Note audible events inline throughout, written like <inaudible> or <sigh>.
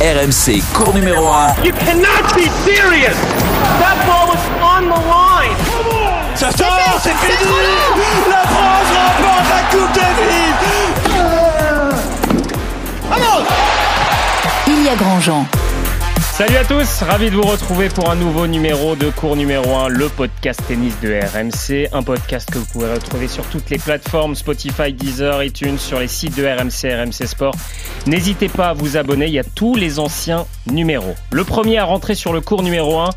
RMC, cours numéro 1. You cannot be serious. That ball was on the line. Ça sort, c'est fini. La France remporte la Coupe Davis. Vamos Ilya Grandjean. Salut à tous, ravi de vous retrouver pour un nouveau numéro de cours numéro 1, le podcast tennis de RMC, un podcast que vous pouvez retrouver sur toutes les plateformes Spotify, Deezer, iTunes, sur les sites de RMC, RMC Sport. N'hésitez pas à vous abonner, il y a tous les anciens numéros. Le premier à rentrer sur le cours numéro 1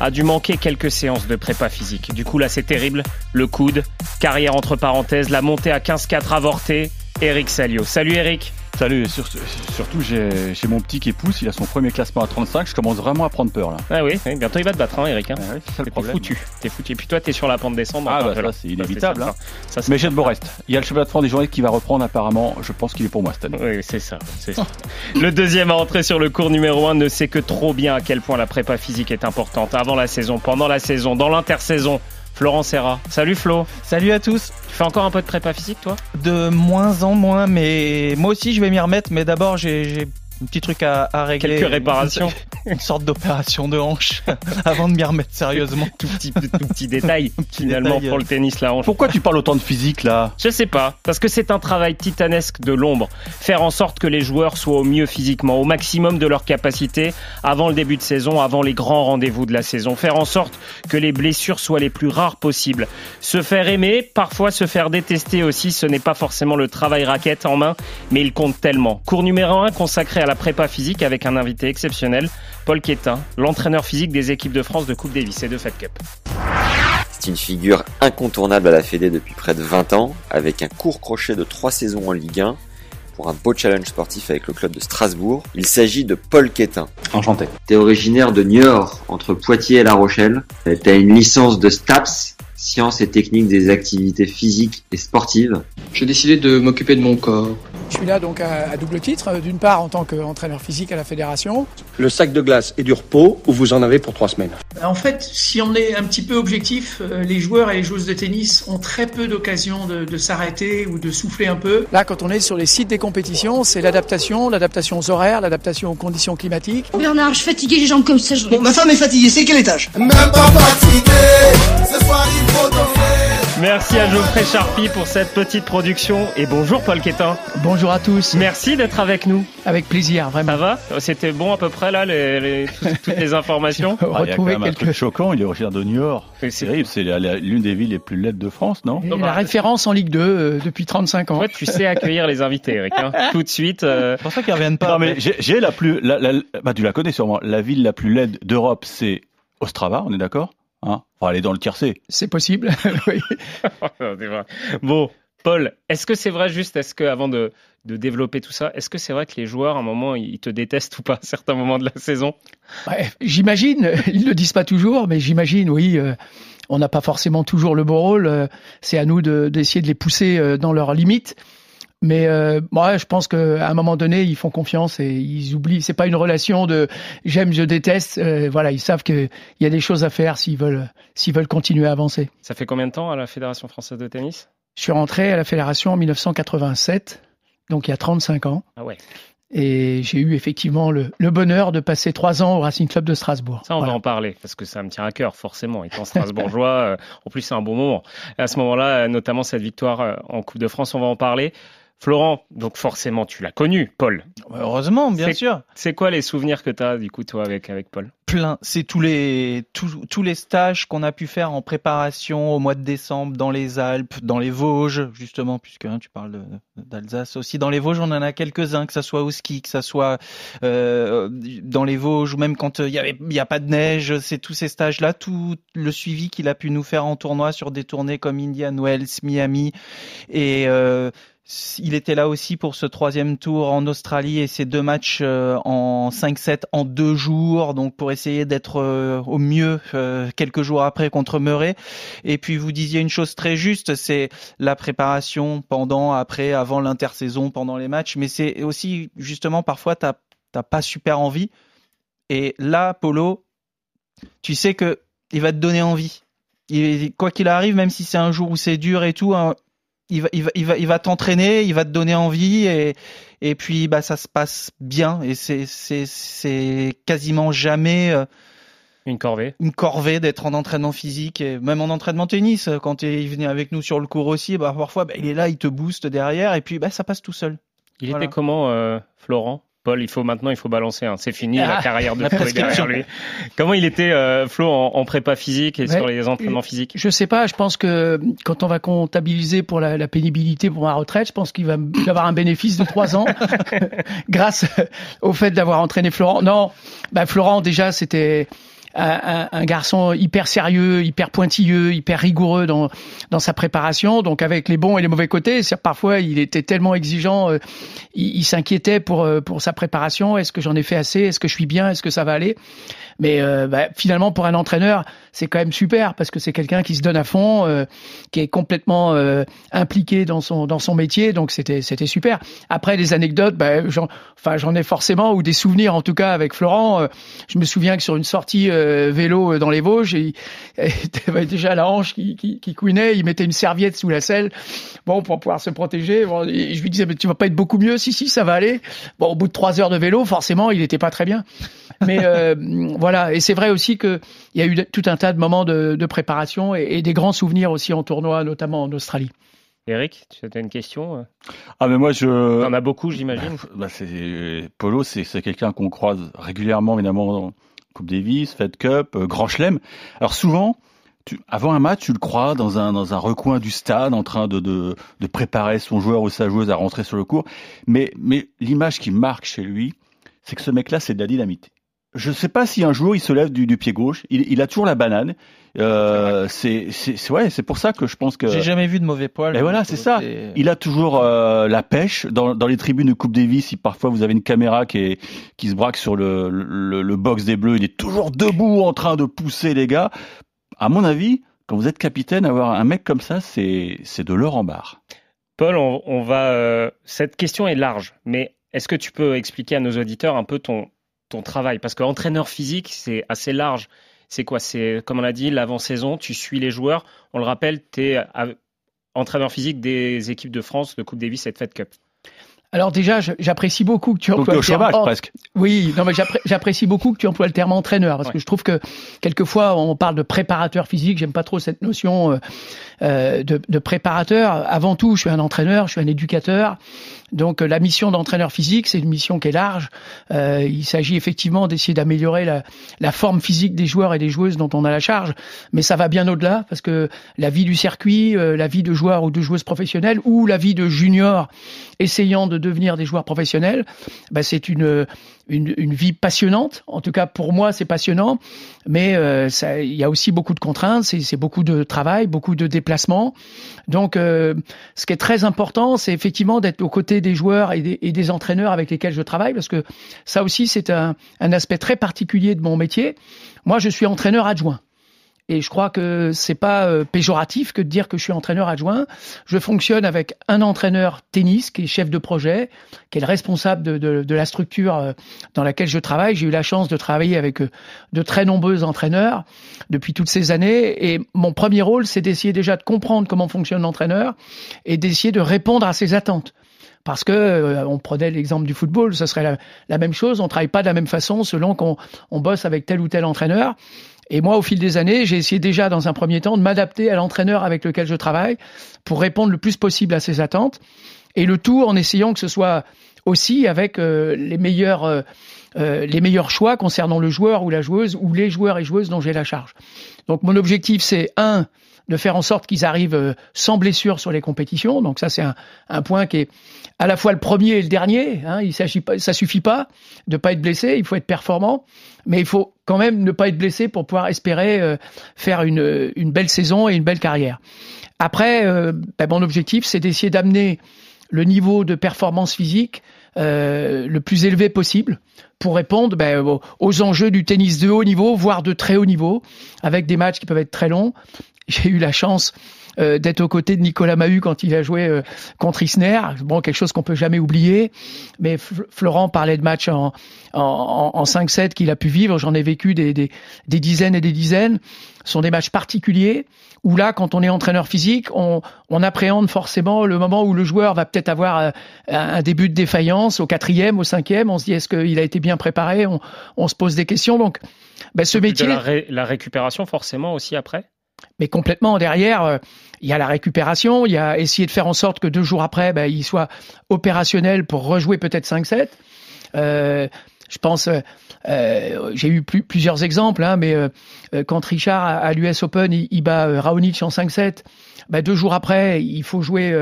a dû manquer quelques séances de prépa physique. Du coup là c'est terrible, le coude, carrière entre parenthèses, la montée à 15-4 avortée, Eric Salio. Salut Eric Salut, sur- surtout j'ai j'ai mon petit qui pousse, il a son premier classement à 35, je commence vraiment à prendre peur là. Ah oui, oui, bientôt il va te battre hein, Eric. Hein. Ah le T'es foutu, t'es foutu. Et puis toi, t'es sur la pente descendre. Ah enfin, bah ça c'est inévitable. Ça, hein. c'est- ça, c'est- Mais j'ai de beau reste. Il y a le championnat de France des journées qui va reprendre apparemment, je pense qu'il est pour moi cette année. Oui, c'est ça. c'est ça. <laughs> Le deuxième à entrer sur le cours numéro 1 ne sait que trop bien à quel point la prépa physique est importante avant la saison, pendant la saison, dans l'intersaison. Florent Serra. Salut Flo. Salut à tous. Tu fais encore un peu de prépa physique toi? De moins en moins, mais moi aussi je vais m'y remettre. Mais d'abord j'ai j'ai un petit truc à, à régler. Quelques réparations. <laughs> Une sorte d'opération de hanche <laughs> avant de m'y remettre sérieusement. Tout petit, tout petit <laughs> détail finalement détail, pour le tennis la hanche. Pourquoi tu parles autant de physique là? Je sais pas, parce que c'est un travail titanesque de l'ombre. Faire en sorte que les joueurs soient au mieux physiquement, au maximum de leur capacité, avant le début de saison, avant les grands rendez-vous de la saison. Faire en sorte que les blessures soient les plus rares possibles. Se faire aimer, parfois se faire détester aussi, ce n'est pas forcément le travail raquette en main, mais il compte tellement. Cours numéro 1 consacré à la prépa physique avec un invité exceptionnel, Paul Quétin, l'entraîneur physique des équipes de France de Coupe Davis et de Fed Cup. C'est une figure incontournable à la Fédé depuis près de 20 ans, avec un court crochet de 3 saisons en Ligue 1 pour un beau challenge sportif avec le club de Strasbourg. Il s'agit de Paul Quétin. Enchanté. T'es originaire de Niort, entre Poitiers et La Rochelle. T'as une licence de STAPS, sciences et techniques des activités physiques et sportives. J'ai décidé de m'occuper de mon corps. Je suis là donc à, à double titre, d'une part en tant qu'entraîneur physique à la fédération. Le sac de glace et du repos, où vous en avez pour trois semaines. En fait, si on est un petit peu objectif, euh, les joueurs et les joueuses de tennis ont très peu d'occasions de, de s'arrêter ou de souffler un peu. Là, quand on est sur les sites des compétitions, c'est l'adaptation, l'adaptation aux horaires, l'adaptation aux conditions climatiques. Bernard, je suis j'ai les jambes comme ça. Je... Bon, ma femme est fatiguée, c'est quel étage? Merci à Geoffrey Charpie pour cette petite production et bonjour Paul Quétin. Bonjour à tous. Merci d'être avec nous. Avec plaisir, Ça vraiment. va C'était bon à peu près là, les, les- tout- <laughs> toutes les informations Ah, Retrouver quelques... truc choquant, il est originaire de Niort. Et C'est terrible, c'est l'une des villes les plus laides de France, non Et la référence en Ligue 2 euh, depuis 35 ans. En fait, tu sais accueillir les invités, Eric. hein. <laughs> Tout de suite. euh, C'est pour ça qu'ils reviennent pas. Non mais j'ai j'ai la plus, la, la- bah tu la connais sûrement, la ville la plus laide d'Europe c'est Ostrava, on est d'accord? Hein Enfin, elle est dans le tiercé. C'est possible. <laughs> oui. <laughs> bon, Paul, est-ce que c'est vrai juste, est-ce que avant de, de développer tout ça, est-ce que c'est vrai que les joueurs, à un moment, ils te détestent ou pas à certains moments de la saison? Ouais, j'imagine, ils le disent pas toujours, mais j'imagine, oui. euh, on n'a pas forcément toujours le beau rôle. euh, c'est à nous de- d'essayer de, les pousser euh, dans leurs limites. Mais euh, moi, je pense qu'à un moment donné, ils font confiance et ils oublient. C'est pas une relation de j'aime, je déteste. euh, voilà, ils savent qu'il y a des choses à faire s'ils veulent, s'ils veulent continuer à avancer. Ça fait combien de temps à la Fédération française de tennis? Je suis rentré à la fédération en 1987, donc il y a 35 ans. Ah ouais. Et j'ai eu effectivement le, le bonheur de passer trois ans au Racing Club de Strasbourg. Ça, on Voilà. va en parler parce que ça me tient à cœur, forcément. Étant strasbourgeois, <laughs> euh, en plus, c'est un bon moment. Et à ce moment-là, euh, notamment cette victoire euh, en Coupe de France, on va en parler. Florent, donc forcément, tu l'as connu, Paul. Heureusement, bien sûr. C'est quoi les souvenirs que tu as, du coup, toi, avec, avec Paul? C'est tous les tous, tous les stages qu'on a pu faire en préparation au mois de décembre dans les Alpes, dans les Vosges, justement, puisque hein, tu parles d'Alsace aussi. Dans les Vosges, on en a quelques-uns, que ça soit au ski, que ça soit euh, dans les Vosges, ou même quand euh, il il y a pas de neige. C'est tous ces stages-là, tout le suivi qu'il a pu nous faire en tournoi sur des tournées comme Indian Wells, Miami, et euh, il était là aussi pour ce troisième tour en Australie et ces deux matchs euh, en 5-7 en deux jours, donc pour essayer d'être euh, au mieux euh, quelques jours après contre Murray. Et puis vous disiez une chose très juste, c'est la préparation pendant, après, avant l'intersaison, pendant les matchs, mais c'est aussi justement parfois t'as pas super envie. Et là, Polo, tu sais que il va te donner envie. Il- quoi qu'il arrive, même si c'est un jour où c'est dur et tout, hein, il va, il va, il va, il va t'entraîner, il va te donner envie et, Et puis bah ça se passe bien et c'est c'est c'est quasiment jamais euh, une corvée. Une corvée d'être en entraînement physique et même en entraînement tennis quand il venait avec nous sur le cours aussi bah parfois bah, il est là, il te booste derrière et puis bah ça passe tout seul. Il était comment euh, Florent? Paul, il faut maintenant, il faut balancer. Hein. C'est fini la ah, carrière de Flo derrière lui. Comment il était euh, Flo en, prépa physique et sur les entraînements physiques? Je sais pas. Je pense que quand on va comptabiliser pour la, pénibilité pour ma retraite, je pense qu'il va avoir un bénéfice de trois ans <laughs> grâce au fait d'avoir entraîné Florent. Non, bah Florent déjà c'était un, garçon hyper sérieux, hyper pointilleux, hyper rigoureux dans, dans sa préparation. Donc avec les bons et les mauvais côtés, parfois il était tellement exigeant, euh, il, il s'inquiétait pour euh, pour sa préparation. Est-ce que j'en ai fait assez? Est-ce que je suis bien? Est-ce que ça va aller? Mais euh, bah, finalement, pour un entraîneur, c'est quand même super parce que c'est quelqu'un qui se donne à fond, qui est complètement impliqué dans son dans son métier. Donc c'était c'était super. Après les anecdotes, bah, j'en enfin j'en ai forcément ou des souvenirs en tout cas avec Florent. je me souviens que sur une sortie euh, vélo dans les Vosges et <laughs> il avait déjà la hanche qui, qui, qui couinait, il mettait une serviette sous la selle, bon pour pouvoir se protéger. Bon, je lui disais mais tu vas pas être beaucoup mieux, si si ça va aller. Bon au bout de trois heures de vélo, forcément il n'était pas très bien. Mais euh, voilà et c'est vrai aussi que il y a eu tout un tas de moments de, de préparation et, et, des grands souvenirs aussi en tournoi, notamment en Australie. Eric, tu as une question euh? Ah mais moi je. en a beaucoup, j'imagine. Bah, c'est Polo, c'est quelqu'un qu'on croise régulièrement, évidemment, Coupe Davis, Fed Cup, euh, Grand Chelem. Alors souvent, tu, avant un match, tu le crois dans un, dans un recoin du stade en train de, de, de préparer son joueur ou sa joueuse à rentrer sur le court. Mais, mais l'image qui marque chez lui, c'est que ce mec-là, c'est de la dynamite je ne sais pas si un jour il se lève du, du pied gauche. Il, il, a toujours la banane. Euh, c'est c'est ouais, c'est pour ça que je pense que. J'ai jamais vu de mauvais poil. Et voilà, c'est ça. Il a toujours euh, la pêche dans, dans les tribunes de Coupe Davis. Si parfois vous avez une caméra qui est qui se braque sur le, le, le box des Bleus, il est toujours debout en train de pousser les gars. À mon avis, quand vous êtes capitaine, avoir un mec comme ça, c'est c'est de l'or en barre. Paul, on, on va. Euh, cette question est large, mais est-ce que tu peux expliquer à nos auditeurs un peu ton ton travail Parce qu'entraîneur physique, c'est assez large. C'est quoi? C'est, comme on l'a dit, l'avant-saison, tu suis les joueurs. On le rappelle, tu es entraîneur physique des équipes de France de Coupe Davis et de Fed Cup. Alors déjà, j'apprécie beaucoup que tu emploies le terme. presque. Oui, non mais j'apprécie beaucoup que tu emploies le terme entraîneur parce que je trouve que quelquefois on parle de préparateur physique. J'aime pas trop cette notion euh, euh, de, de, préparateur. Avant tout, je suis un entraîneur, je suis un éducateur. Donc la mission d'entraîneur physique, c'est une mission qui est large. Euh, il s'agit effectivement d'essayer d'améliorer la, la, forme physique des joueurs et des joueuses dont on a la charge, mais ça va bien au-delà parce que la vie du circuit, euh, la vie de joueur ou de joueuse professionnelle ou la vie de junior essayant de devenir des joueurs professionnels, bah, c'est une, une, une, vie passionnante. En tout cas, pour moi, c'est passionnant. Mais euh, il y a aussi beaucoup de contraintes, c'est beaucoup de travail, beaucoup de déplacements. Donc, euh, ce qui est très important, c'est effectivement d'être aux côtés des joueurs et des, entraîneurs avec lesquels je travaille, parce que ça aussi, c'est un, aspect très particulier de mon métier. Moi, je suis entraîneur adjoint. Et je crois que c'est pas euh, péjoratif que de dire que je suis entraîneur adjoint. Je fonctionne avec un entraîneur tennis qui est chef de projet, qui est le responsable de, de, de la structure euh, dans laquelle je travaille. J'ai eu la chance de travailler avec euh, de très nombreux entraîneurs depuis toutes ces années. Et mon premier rôle, c'est d'essayer déjà de comprendre comment fonctionne l'entraîneur et d'essayer de répondre à ses attentes parce que on prenait l'exemple du football, ce serait la, la, même chose. On travaille pas de la même façon selon qu'on on bosse avec tel ou tel entraîneur. Et moi, au fil des années, j'ai essayé déjà, dans un premier temps, de m'adapter à l'entraîneur avec lequel je travaille pour répondre le plus possible à ses attentes. Et le tout en essayant que ce soit aussi avec euh, les meilleurs euh, euh, les meilleurs choix concernant le joueur ou la joueuse ou les joueurs et joueuses dont j'ai la charge. Donc mon objectif c'est un de faire en sorte qu'ils arrivent sans blessure sur les compétitions. Donc ça c'est un, un, point qui est à la fois le premier et le dernier. Hein. Il s'agit pas, ça suffit pas de pas être blessé, il faut être performant, mais il faut quand même ne pas être blessé pour pouvoir espérer euh, faire une, une, belle saison et une belle carrière. Après, euh, ben, mon objectif, c'est d'essayer d'amener le niveau de performance physique euh, le plus élevé possible pour répondre ben, aux enjeux du tennis de haut niveau, voire de très haut niveau, avec des matchs qui peuvent être très longs. J'ai eu la chance euh, d'être aux côtés de Nicolas Mahut quand il a joué euh, contre Isner. Bon, quelque chose qu'on peut jamais oublier. Mais Florent parlait de matchs en, en, en 5-7 qu'il a pu vivre. J'en ai vécu des, des, des, dizaines et des dizaines. Ce sont des matchs particuliers où là, quand on est entraîneur physique, on, on appréhende forcément le moment où le joueur va peut-être avoir euh, un début de défaillance au quatrième, au cinquième. On se dit est-ce qu'il a été bien préparé? On, on, se pose des questions. Donc, ben, ce métier. La, la récupération forcément aussi après? Mais complètement derrière, euh, il y a la récupération, il y a essayer de faire en sorte que deux jours après, ben, il soit opérationnel pour rejouer peut-être 5-7. Euh, je pense, euh, euh, j'ai eu plus, plusieurs exemples, hein, mais euh, quand Richard à, l'US Open, il, bat Raonic en 5-7, ben, deux jours après, il faut jouer,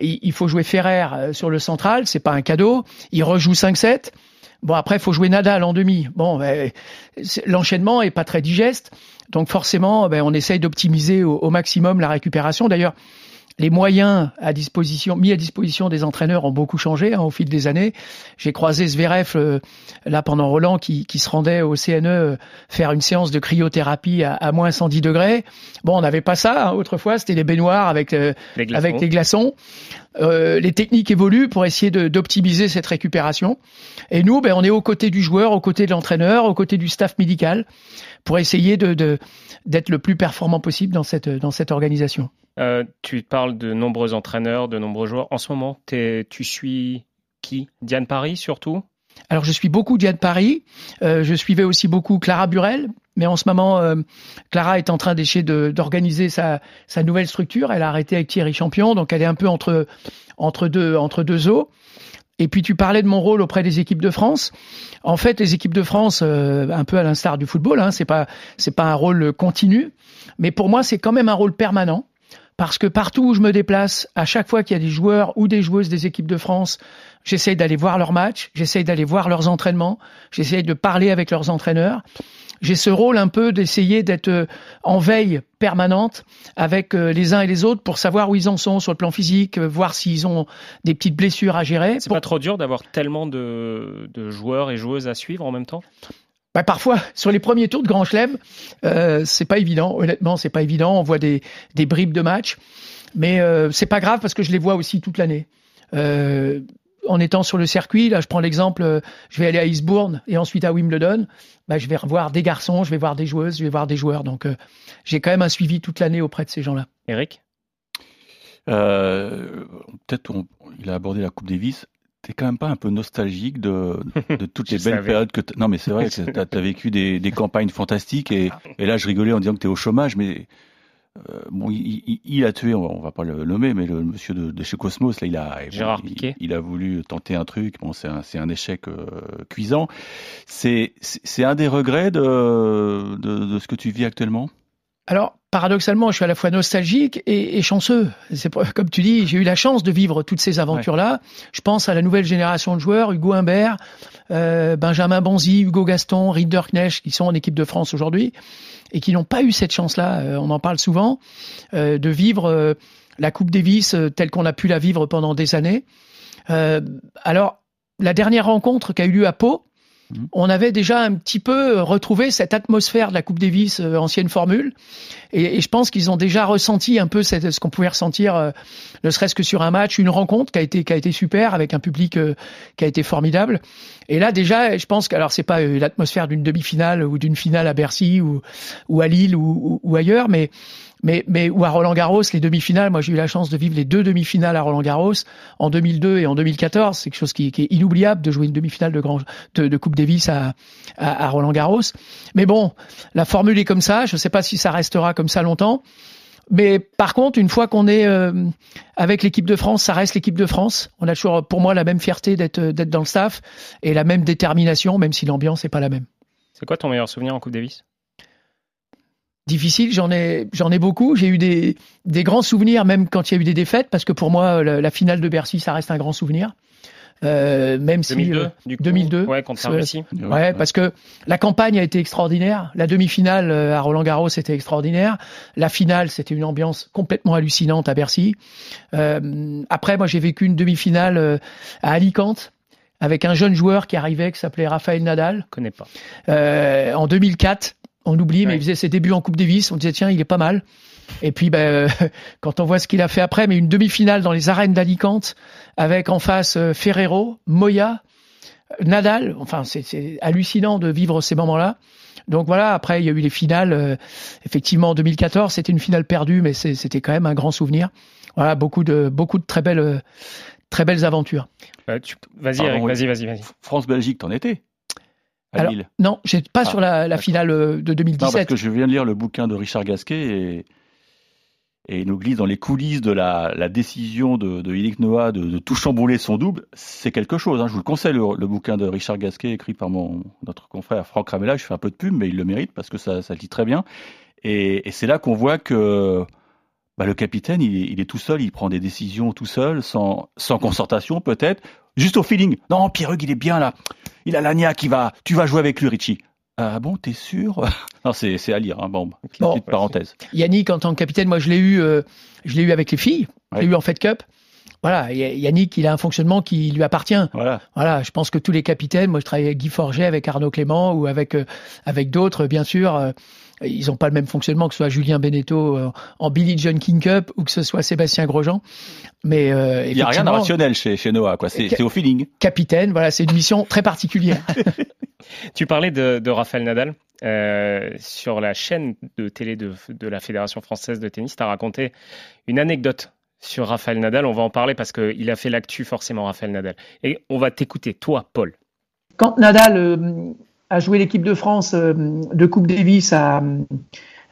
il, il, faut jouer Ferrer sur le central, c'est pas un cadeau. Il rejoue 5-7. Bon après, il faut jouer Nadal en demi. Bon, ben, l'enchaînement est pas très digeste. Donc forcément, ben, on essaye d'optimiser au, maximum la récupération. D'ailleurs, les moyens à disposition, mis à disposition des entraîneurs ont beaucoup changé hein, au fil des années. J'ai croisé Zverev euh, là pendant Roland qui, qui, se rendait au CNE euh, faire une séance de cryothérapie à, à moins 110 degrés. Bon, on n'avait pas ça hein, autrefois, c'était les baignoires avec euh, les avec les glaçons. les techniques évoluent pour essayer d'optimiser cette récupération. Et nous, ben, on est aux côtés du joueur, aux côtés de l'entraîneur, aux côtés du staff médical pour essayer de d'être le plus performant possible dans cette dans cette organisation. Euh, tu parles de nombreux entraîneurs, de nombreux joueurs. En ce moment, tu suis qui? Diane Paris surtout? Alors je suis beaucoup Diane Paris, euh, je suivais aussi beaucoup Clara Burel, mais en ce moment euh, Clara est en train d'essayer d'organiser sa, nouvelle structure. Elle a arrêté avec Thierry Champion, donc elle est un peu entre entre deux entre deux eaux. Et puis tu parlais de mon rôle auprès des équipes de France. En fait, les équipes de France, un peu à l'instar du football, hein, c'est pas pas un rôle continu, mais pour moi c'est quand même un rôle permanent parce que partout où je me déplace, à chaque fois qu'il y a des joueurs ou des joueuses des équipes de France, j'essaye d'aller voir leurs matchs, j'essaye d'aller voir leurs entraînements, j'essaye de parler avec leurs entraîneurs j'ai ce rôle un peu d'essayer d'être euh, en veille permanente avec euh, les uns et les autres pour savoir où ils en sont sur le plan physique, euh, voir s'ils ont des petites blessures à gérer. C'est pas trop dur d'avoir tellement de, de, joueurs et joueuses à suivre en même temps? Bah parfois, sur les premiers tours de Grand Chelem, euh, c'est pas évident. Honnêtement, c'est pas évident. On voit des, des bribes de match, mais euh, c'est pas grave parce que je les vois aussi toute l'année. Euh, en étant sur le circuit, là, je prends l'exemple, euh, je vais aller à Eastbourne et ensuite à Wimbledon, bah, je vais revoir des garçons, je vais voir des joueuses, je vais voir des joueurs. Donc, euh, j'ai quand même un suivi toute l'année auprès de ces gens-là. Eric? Euh, Peut-être il a abordé la Coupe Davis. T'es quand même pas un peu nostalgique de, <laughs> de toutes les belles périodes que non mais c'est vrai que <laughs> t'as as vécu des, des campagnes fantastiques et, et là je rigolais en disant que t'es au chômage mais euh, bon, il, il, a tué, on va pas le nommer, mais le monsieur de, de chez Cosmos, là, il a, Gérard il, Piquet. il, a voulu tenter un truc. Bon, c'est un, un, échec euh, cuisant. C'est, c'est un des regrets de, de, de, ce que tu vis actuellement? Alors, paradoxalement, je suis à la fois nostalgique et, et chanceux. C'est comme tu dis, j'ai eu la chance de vivre toutes ces aventures-là. Je pense à la nouvelle génération de joueurs, Hugo Humbert, euh, Benjamin Bonzi, Hugo Gaston, Rinderknecht, qui sont en équipe de France aujourd'hui et qui n'ont pas eu cette chance-là, euh, on en parle souvent, euh, de vivre euh, la Coupe Davis telle qu'on a pu la vivre pendant des années. alors, la dernière rencontre qui a eu lieu à Pau, Mhm. on avait déjà un petit peu retrouvé cette atmosphère de la Coupe Davis euh, ancienne formule, et, je pense qu'ils ont déjà ressenti un peu ce qu'on pouvait ressentir, euh, ne serait-ce que sur un match, une rencontre qui a été qui a été super avec un public euh, qui a été formidable. Et là déjà, je pense que alors c'est pas l'atmosphère d'une demi-finale ou d'une finale à Bercy ou, ou à Lille ou, ou ailleurs, mais mais, mais ou à Roland Garros, les demi-finales, moi j'ai eu la chance de vivre les deux demi-finales à Roland Garros en 2002 et en 2014. C'est quelque chose qui, est inoubliable de jouer une demi-finale de, Coupe Davis à, à, Roland Garros. Mais bon, la formule est comme ça. Je ne sais pas si ça restera comme ça longtemps. Mais par contre, une fois qu'on est euh, avec l'équipe de France, ça reste l'équipe de France. On a toujours, pour moi, la même fierté d'être d'être dans le staff et la même détermination, même si l'ambiance n'est pas la même. C'est quoi ton meilleur souvenir en Coupe Davis? Difficile, j'en ai j'en ai beaucoup. J'ai eu des, des grands souvenirs même quand il y a eu des défaites parce que pour moi la, finale de Bercy ça reste un grand souvenir. Euh, même 2002, si du coup, 2002 ouais contre Bercy. Ouais, parce que la campagne a été extraordinaire, la demi-finale euh, à Roland Garros c'était extraordinaire, la finale c'était une ambiance complètement hallucinante à Bercy. Euh, après moi j'ai vécu une demi-finale euh, à Alicante avec un jeune joueur qui arrivait qui s'appelait Raphaël Nadal. Je connais pas. Euh, en 2004 on oublie, mais il faisait ses débuts en Coupe Davis. On disait tiens, il est pas mal. Et puis, ben, <laughs> quand on voit ce qu'il a fait après, mais une demi-finale dans les arènes d'Alicante, avec en face euh, Ferrero, Moya, Nadal. Enfin, c'est hallucinant de vivre ces moments-là. Donc voilà, après il y a eu les finales. euh, effectivement, en 2014, c'était une finale perdue, mais c'était quand même un grand souvenir. Voilà, beaucoup de beaucoup de très belles très belles aventures. Euh, tu- vas-y, vas-y, vas-y. France-Belgique, t'en étais à Alors, Lille. non, pas Ah, sur la, finale euh, de Non, parce 2017. que je viens de lire le bouquin de Richard Gasquet et, et il nous glisse dans les coulisses de la, la décision de, de Yannick Noah de, de tout chambouler son double. C'est quelque chose. hein. Je vous le conseille, le, le bouquin de Richard Gasquet, écrit par mon, notre confrère Franck Ramella. Je fais un peu de pub, mais il le mérite parce que ça, ça le dit très bien. Et, et c'est là qu'on voit que bah, le capitaine, il est, il est tout seul, il prend des décisions tout seul, sans, sans concertation peut-être, juste au feeling. Non, Pierre-Hugues, il est bien là. Il a l'agna qui va, tu vas jouer avec lui, Richie. Ah bon, t'es sûr? <laughs> Non, c'est à lire. Hein. Bon, petite Bon. parenthèse. Yannick en tant que capitaine, moi je l'ai eu, euh, je l'ai eu avec les filles, je l'ai eu en Fed Cup. Voilà, Yannick, il a un fonctionnement qui lui appartient. Voilà. Voilà, je pense que tous les capitaines, moi je travaille avec Guy Forget, avec Arnaud Clément ou avec euh, avec d'autres, bien sûr. euh, ils n'ont pas le même fonctionnement que ce soit Julien Beneteau euh, en Billy John King Cup ou que ce soit Sébastien Grosjean. Mais euh, Il n'y a rien de rationnel chez, chez Noah, quoi. C'est Ca- c'est au feeling. capitaine, voilà, c'est une mission très particulière. <laughs> <laughs> Tu parlais de, de Raphaël Nadal. Euh, sur la chaîne de télé de, de la Fédération française de tennis, tu as raconté une anecdote sur Raphaël Nadal. On va en parler parce qu'il a fait l'actu forcément, Raphaël Nadal. Et on va t'écouter, toi, Paul. Quand Nadal euh, a joué l'équipe de France euh, de Coupe Davis à,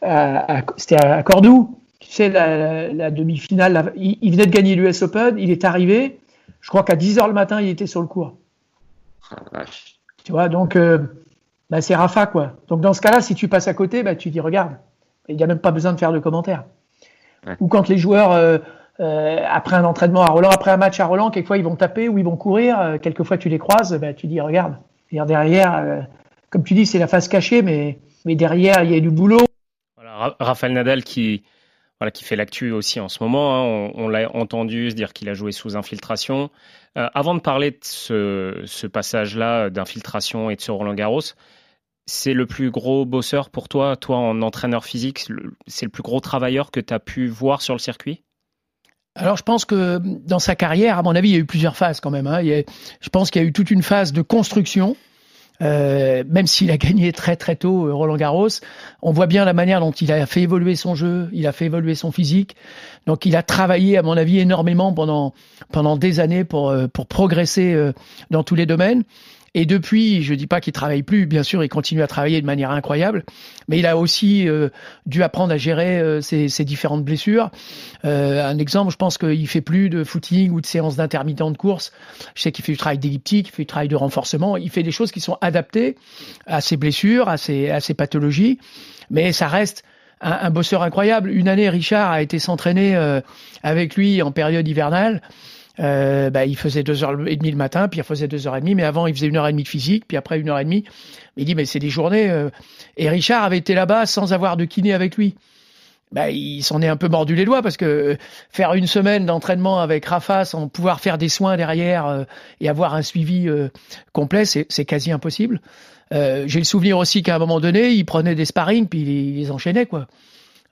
à- à- c'était à Cordoue, tu sais, la, la- la demi-finale, il, il venait de gagner l'US Open, il est arrivé, je crois qu'à 10h le matin, il était sur le court. Ah, vache. Tu vois, donc euh, bah, c'est Rafa, quoi. Donc dans ce cas-là, si tu passes à côté, bah, tu dis regarde, il n'y a même pas besoin de faire de commentaires. Ouais. Ou quand les joueurs, euh, euh, après un entraînement à Roland, après un match à Roland, quelquefois ils vont taper ou ils vont courir, quelquefois tu les croises, bah, tu dis regarde. Et derrière, comme tu dis, c'est la face cachée, mais, mais derrière, il y a du boulot. Voilà, Ra- Raphaël Nadal qui, voilà, qui fait l'actu aussi en ce moment. hein. On, on l'a entendu se dire qu'il a joué sous infiltration. Euh, avant de parler de ce, ce passage-là d'infiltration et de ce Roland Garros, c'est le plus gros bosseur pour toi, toi en entraîneur physique, c'est le- c'est le plus gros travailleur que tu as pu voir sur le circuit? Alors je pense que dans sa carrière, à mon avis, il y a eu plusieurs phases quand même. hein. Il y a- je pense qu'il y a eu toute une phase de construction. Euh, même s'il a <laughs> gagné très très tôt euh, Roland Garros, on voit bien la manière dont il a fait évoluer son jeu, il a fait évoluer son physique. Donc il a travaillé, à mon avis, énormément pendant pendant des années pour euh, pour progresser euh, dans tous les domaines. Et depuis, je dis pas qu'il travaille plus, bien sûr, il continue à travailler de manière incroyable, mais il a aussi euh, dû apprendre à gérer euh, ses, ses différentes blessures. Euh, un exemple, je pense qu'il fait plus de footing ou de séances d'intermittent de course. Je sais qu'il fait du travail d'elliptique, il fait du travail de renforcement. Il fait des choses qui sont adaptées à ses blessures, à ses, à ses pathologies, mais ça reste un, un bosseur incroyable. Une année, Richard a été s'entraîner euh, avec lui en période hivernale. Euh, bah, il faisait deux heures et demie le matin, puis il faisait deux heures et demie, mais avant il faisait une heure et demie de physique, puis après une heure et demie. Il dit mais c'est des journées. euh. Et Richard avait été là-bas sans avoir de kiné avec lui. Bah, il s'en est un peu mordu les doigts parce que euh, faire une semaine d'entraînement avec Rafa sans pouvoir faire des soins derrière euh, et avoir un suivi euh, complet, c'est quasi impossible. J'ai le souvenir aussi qu'à un moment donné, il prenait des sparring puis il il les enchaînait quoi.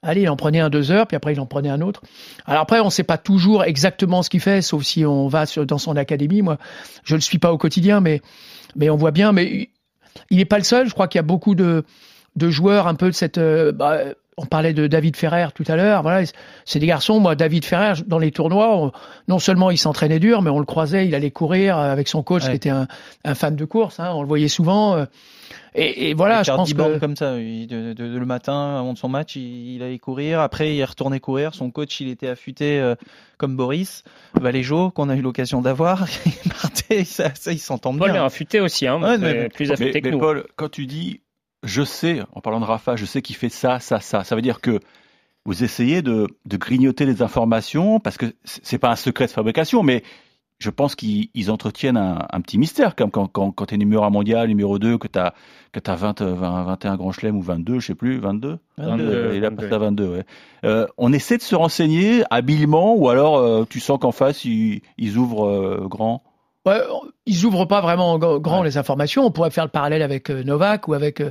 Allez, il en prenait un deux heures, puis après il en prenait un autre. Alors après, on ne sait pas toujours exactement ce qu'il fait, sauf si on va sur, dans son académie. Moi, je le suis pas au quotidien, mais mais on voit bien. Mais il n'est pas le seul. Je crois qu'il y a beaucoup de de joueurs un peu de cette. euh, bah, on parlait de David Ferrer tout à l'heure. Voilà, c'est des garçons. Moi, David Ferrer, dans les tournois, on- non seulement il s'entraînait dur, mais on le croisait, il allait courir avec son coach Ouais. qui était un, un fan de course. Hein, on le voyait souvent. euh, et, et voilà, Il je pense 10 que comme ça. il- de- de- de- le matin, avant de son match, il, il allait courir. Après, il est retourné courir. Son coach, il était affûté euh, comme Boris Valéjo, qu'on a eu l'occasion d'avoir. <laughs> il partait, ça, ça, ils s'entendent Paul est bien. affûté aussi, hein, Ouais, mais- plus Mais, affûté que mais nous. Paul, quand tu dis je sais, en parlant de Rafa, je sais qu'il fait ça, ça, ça, ça veut dire que vous essayez de, de grignoter les informations parce que c'est pas un secret de fabrication, mais je pense qu'ils ils entretiennent un, un petit mystère, comme quand, quand, quand tu es numéro 1 mondial, numéro 2, que tu as, que as 20, euh, 20, 21 grands chelems ou 22, je sais plus, 22 22, Euh, Il a 22. passé à 22, ouais. Euh, on essaie de se renseigner habilement ou alors euh, tu sens qu'en face, ils, ils ouvrent euh, grand? Ouais, ils ouvrent pas vraiment en gr- grand les informations. On pourrait faire le parallèle avec euh, Novak ou avec euh,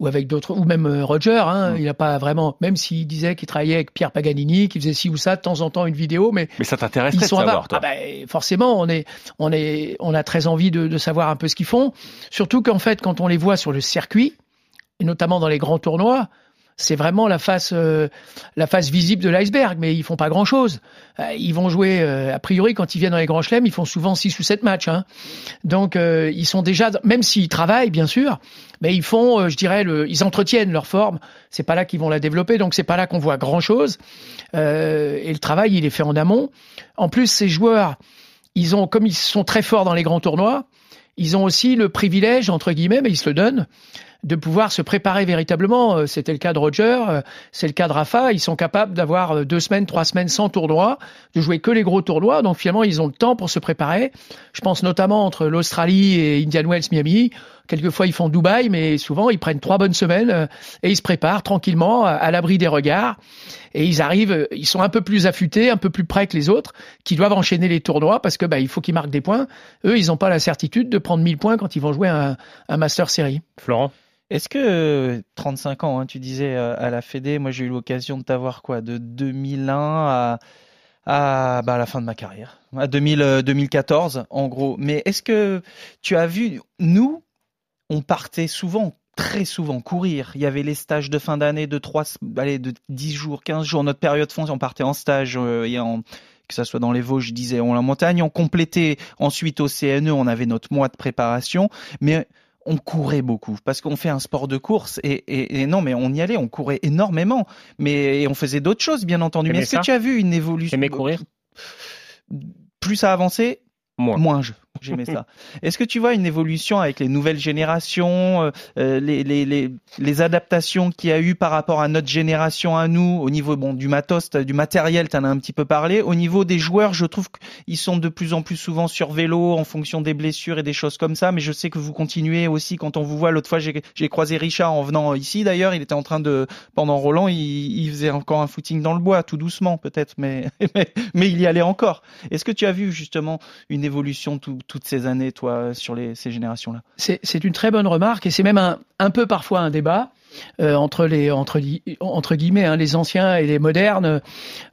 ou avec d'autres, ou même euh, Roger. Hein, Il n'a pas vraiment, même s'il disait qu'il travaillait avec Pierre Paganini, qu'il faisait ci ou ça de temps en temps une vidéo, mais mais ça t'intéresse de savoir. Toi. Ah ben, forcément, on est, on est, on a très envie de, de savoir un peu ce qu'ils font. Surtout qu'en fait, quand on les voit sur le circuit, et notamment dans les grands tournois, c'est vraiment la face, euh, la face visible de l'iceberg, mais ils font pas grand chose. Euh, ils vont jouer, euh, a priori, quand ils viennent dans les grands chelems, ils font souvent 6 ou 7 matchs. Hein. Donc, ils sont déjà, même s'ils travaillent, bien sûr, mais ils font, je dirais, le, ils entretiennent leur forme. C'est pas là qu'ils vont la développer, donc c'est pas là qu'on voit grand chose. et le travail, il est fait en amont. En plus, ces joueurs, ils ont, comme ils sont très forts dans les grands tournois, ils ont aussi le privilège, entre guillemets, mais ils se le donnent, de pouvoir se préparer véritablement. Euh, c'était le cas de Roger, euh, c'est le cas de Rafa. Ils sont capables d'avoir euh, deux semaines, trois semaines sans tournoi, de jouer que les gros tournois. Donc finalement, ils ont le temps pour se préparer. Je pense notamment entre l'Australie et Indian Wells, Miami. Quelquefois, ils font Dubaï, mais souvent, ils prennent trois bonnes semaines et ils se préparent tranquillement à l'abri des regards. Et ils arrivent, ils sont un peu plus affûtés, un peu plus prêts que les autres, qui doivent enchaîner les tournois parce que bah, il faut qu'ils marquent des points. Eux, ils n'ont pas la certitude de prendre 1000 points quand ils vont jouer un, un Master Series. Florent? Est-ce que 35 ans, hein, tu disais euh, à la Fédé, moi j'ai eu l'occasion de t'avoir quoi, de 2001 à, à, bah, à la fin de ma carrière, à 2000, 2014 euh, en gros. Mais est-ce que tu as vu, nous, on partait souvent très souvent courir. Il y avait les stages de fin d'année de 3, allez, de 10 jours, 15 jours. Notre période fond, on partait en stage euh, et en, que ça soit dans les Vosges, je disais, on la montagne. On complétait ensuite au CNE, on avait notre mois de préparation. Mais on courait beaucoup parce qu'on fait un sport de course et, non mais on y allait, on courait énormément, mais on faisait d'autres choses bien entendu. Mais est-ce que tu as vu une évolution Aimais courir? Plus ça avançait, moins. moins je J'aimais ça. Est-ce que tu vois une évolution avec les nouvelles générations, euh, euh, les, adaptations qu'il y a eu par rapport à notre génération à nous, au niveau bon du matos, du matériel, tu en as un petit peu parlé. Au niveau des joueurs, je trouve qu'ils sont de plus en plus souvent sur vélo en fonction des blessures et des choses comme ça. Mais je sais que vous continuez aussi quand on vous voit. L'autre fois, j'ai croisé Richard en venant ici. D'ailleurs, il était en train de pendant Roland, il, il, faisait encore un footing dans le bois, tout doucement peut-être, mais, <laughs> mais, mais il y allait encore. Est-ce que tu as vu justement une évolution tout toutes ces années, toi, sur ces générations-là C'est une très bonne remarque et c'est même un, un peu parfois un débat. Euh, entre les entre, entre guillemets hein, les anciens et les modernes. Euh,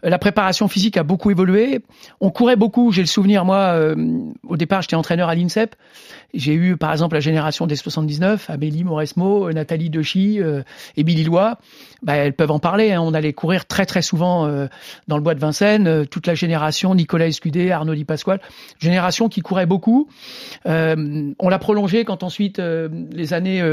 la préparation physique a beaucoup évolué. On courait beaucoup. J'ai le souvenir moi euh, au départ j'étais entraîneur à l'INSEP. J'ai eu par exemple la génération des 79, Amélie Mauresmo, Nathalie Dechy, euh, Billy Lois. Bah, elles peuvent en parler. Hein. On allait courir très très souvent dans le bois de Vincennes. toute la génération Nicolas Escudé, Arnaud Di Pasquale, génération qui courait beaucoup. on l'a prolongé quand ensuite les années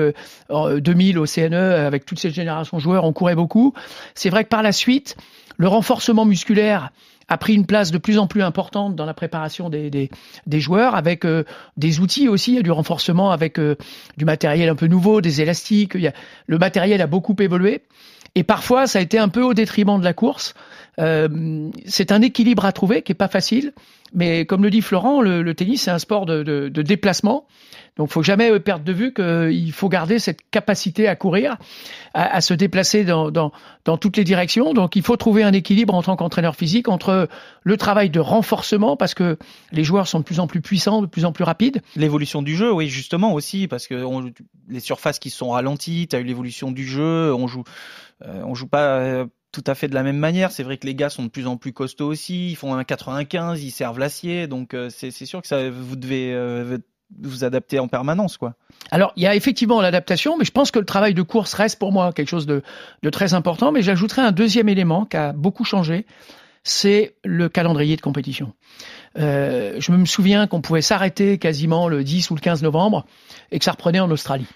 2000 au CNE avec toute cette génération de joueurs, on courait beaucoup. C'est vrai que par la suite, le renforcement musculaire a pris une place de plus en plus importante dans la préparation des, des, joueurs, avec euh, des outils aussi, il y a du renforcement avec euh, du matériel un peu nouveau, des élastiques, il y a, le matériel a beaucoup évolué, et parfois ça a été un peu au détriment de la course. c'est un équilibre à trouver qui est pas facile, mais comme le dit Florent, le, tennis c'est un sport de, de, de déplacement, donc, faut jamais euh, perdre de vue qu'il faut garder cette capacité à courir, à, se déplacer dans, dans, dans, toutes les directions. Donc, il faut trouver un équilibre en tant qu'entraîneur physique entre le travail de renforcement, parce que les joueurs sont de plus en plus puissants, de plus en plus rapides. L'évolution du jeu, oui, justement aussi, parce que les surfaces qui sont ralenties, tu as eu l'évolution du jeu, on joue, euh, on joue pas. Euh, tout à fait de la même manière. C'est vrai que les gars sont de plus en plus costauds aussi. Ils font un 95, ils servent l'acier. Donc c'est sûr que vous devez vous adapter en permanence, quoi. Alors, il y a effectivement l'adaptation, mais je pense que le travail de course reste pour moi quelque chose de, très important. Mais j'ajouterai un deuxième élément qui a beaucoup changé, c'est le calendrier de compétition. Euh, je me souviens qu'on pouvait s'arrêter quasiment le 10 ou le 15 novembre et que ça reprenait en Australie.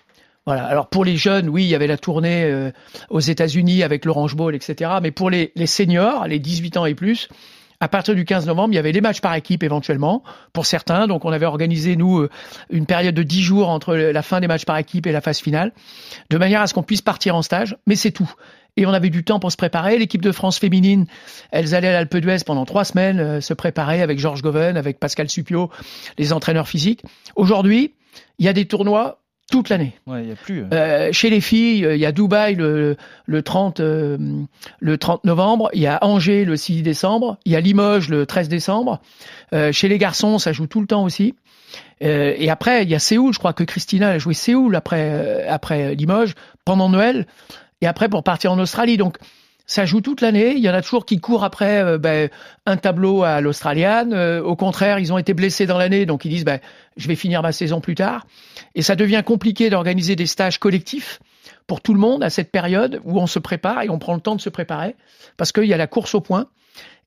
Voilà. Alors pour les jeunes, oui, il y avait la tournée euh, aux États-Unis avec l'Orange Bowl, etc. Mais pour les, les seniors, les 18 ans et plus, à partir du 15 novembre, il y avait les matchs par équipe éventuellement pour certains. Donc on avait organisé nous euh, une période de 10 jours entre la fin des matchs par équipe et la phase finale, de manière à ce qu'on puisse partir en stage. Mais c'est tout. Et on avait du temps pour se préparer. L'équipe de France féminine, elles allaient à l'Alpe d'Huez pendant trois semaines euh, se préparer avec Georges Goven, avec Pascal Supio, les entraîneurs physiques. Aujourd'hui, il y a des tournois toute l'année. Ouais, y a plus. Euh. euh, chez les filles, il y a Dubaï le, le 30 euh, le 30 novembre, il y a Angers le 6 décembre, il y a Limoges le 13 décembre. Euh, chez les garçons, ça joue tout le temps aussi. Euh, et après, il y a Séoul. Je crois que Christina a joué Séoul après euh, après Limoges pendant Noël et après pour partir en Australie. Donc ça joue toute l'année. Il y en a toujours qui courent après euh, ben, un tableau à l'Australienne. Euh, au contraire, ils ont été blessés dans l'année, donc ils disent ben, je vais finir ma saison plus tard. Et ça devient compliqué d'organiser des stages collectifs pour tout le monde à cette période où on se prépare et on prend le temps de se préparer parce qu'il y a la course au point.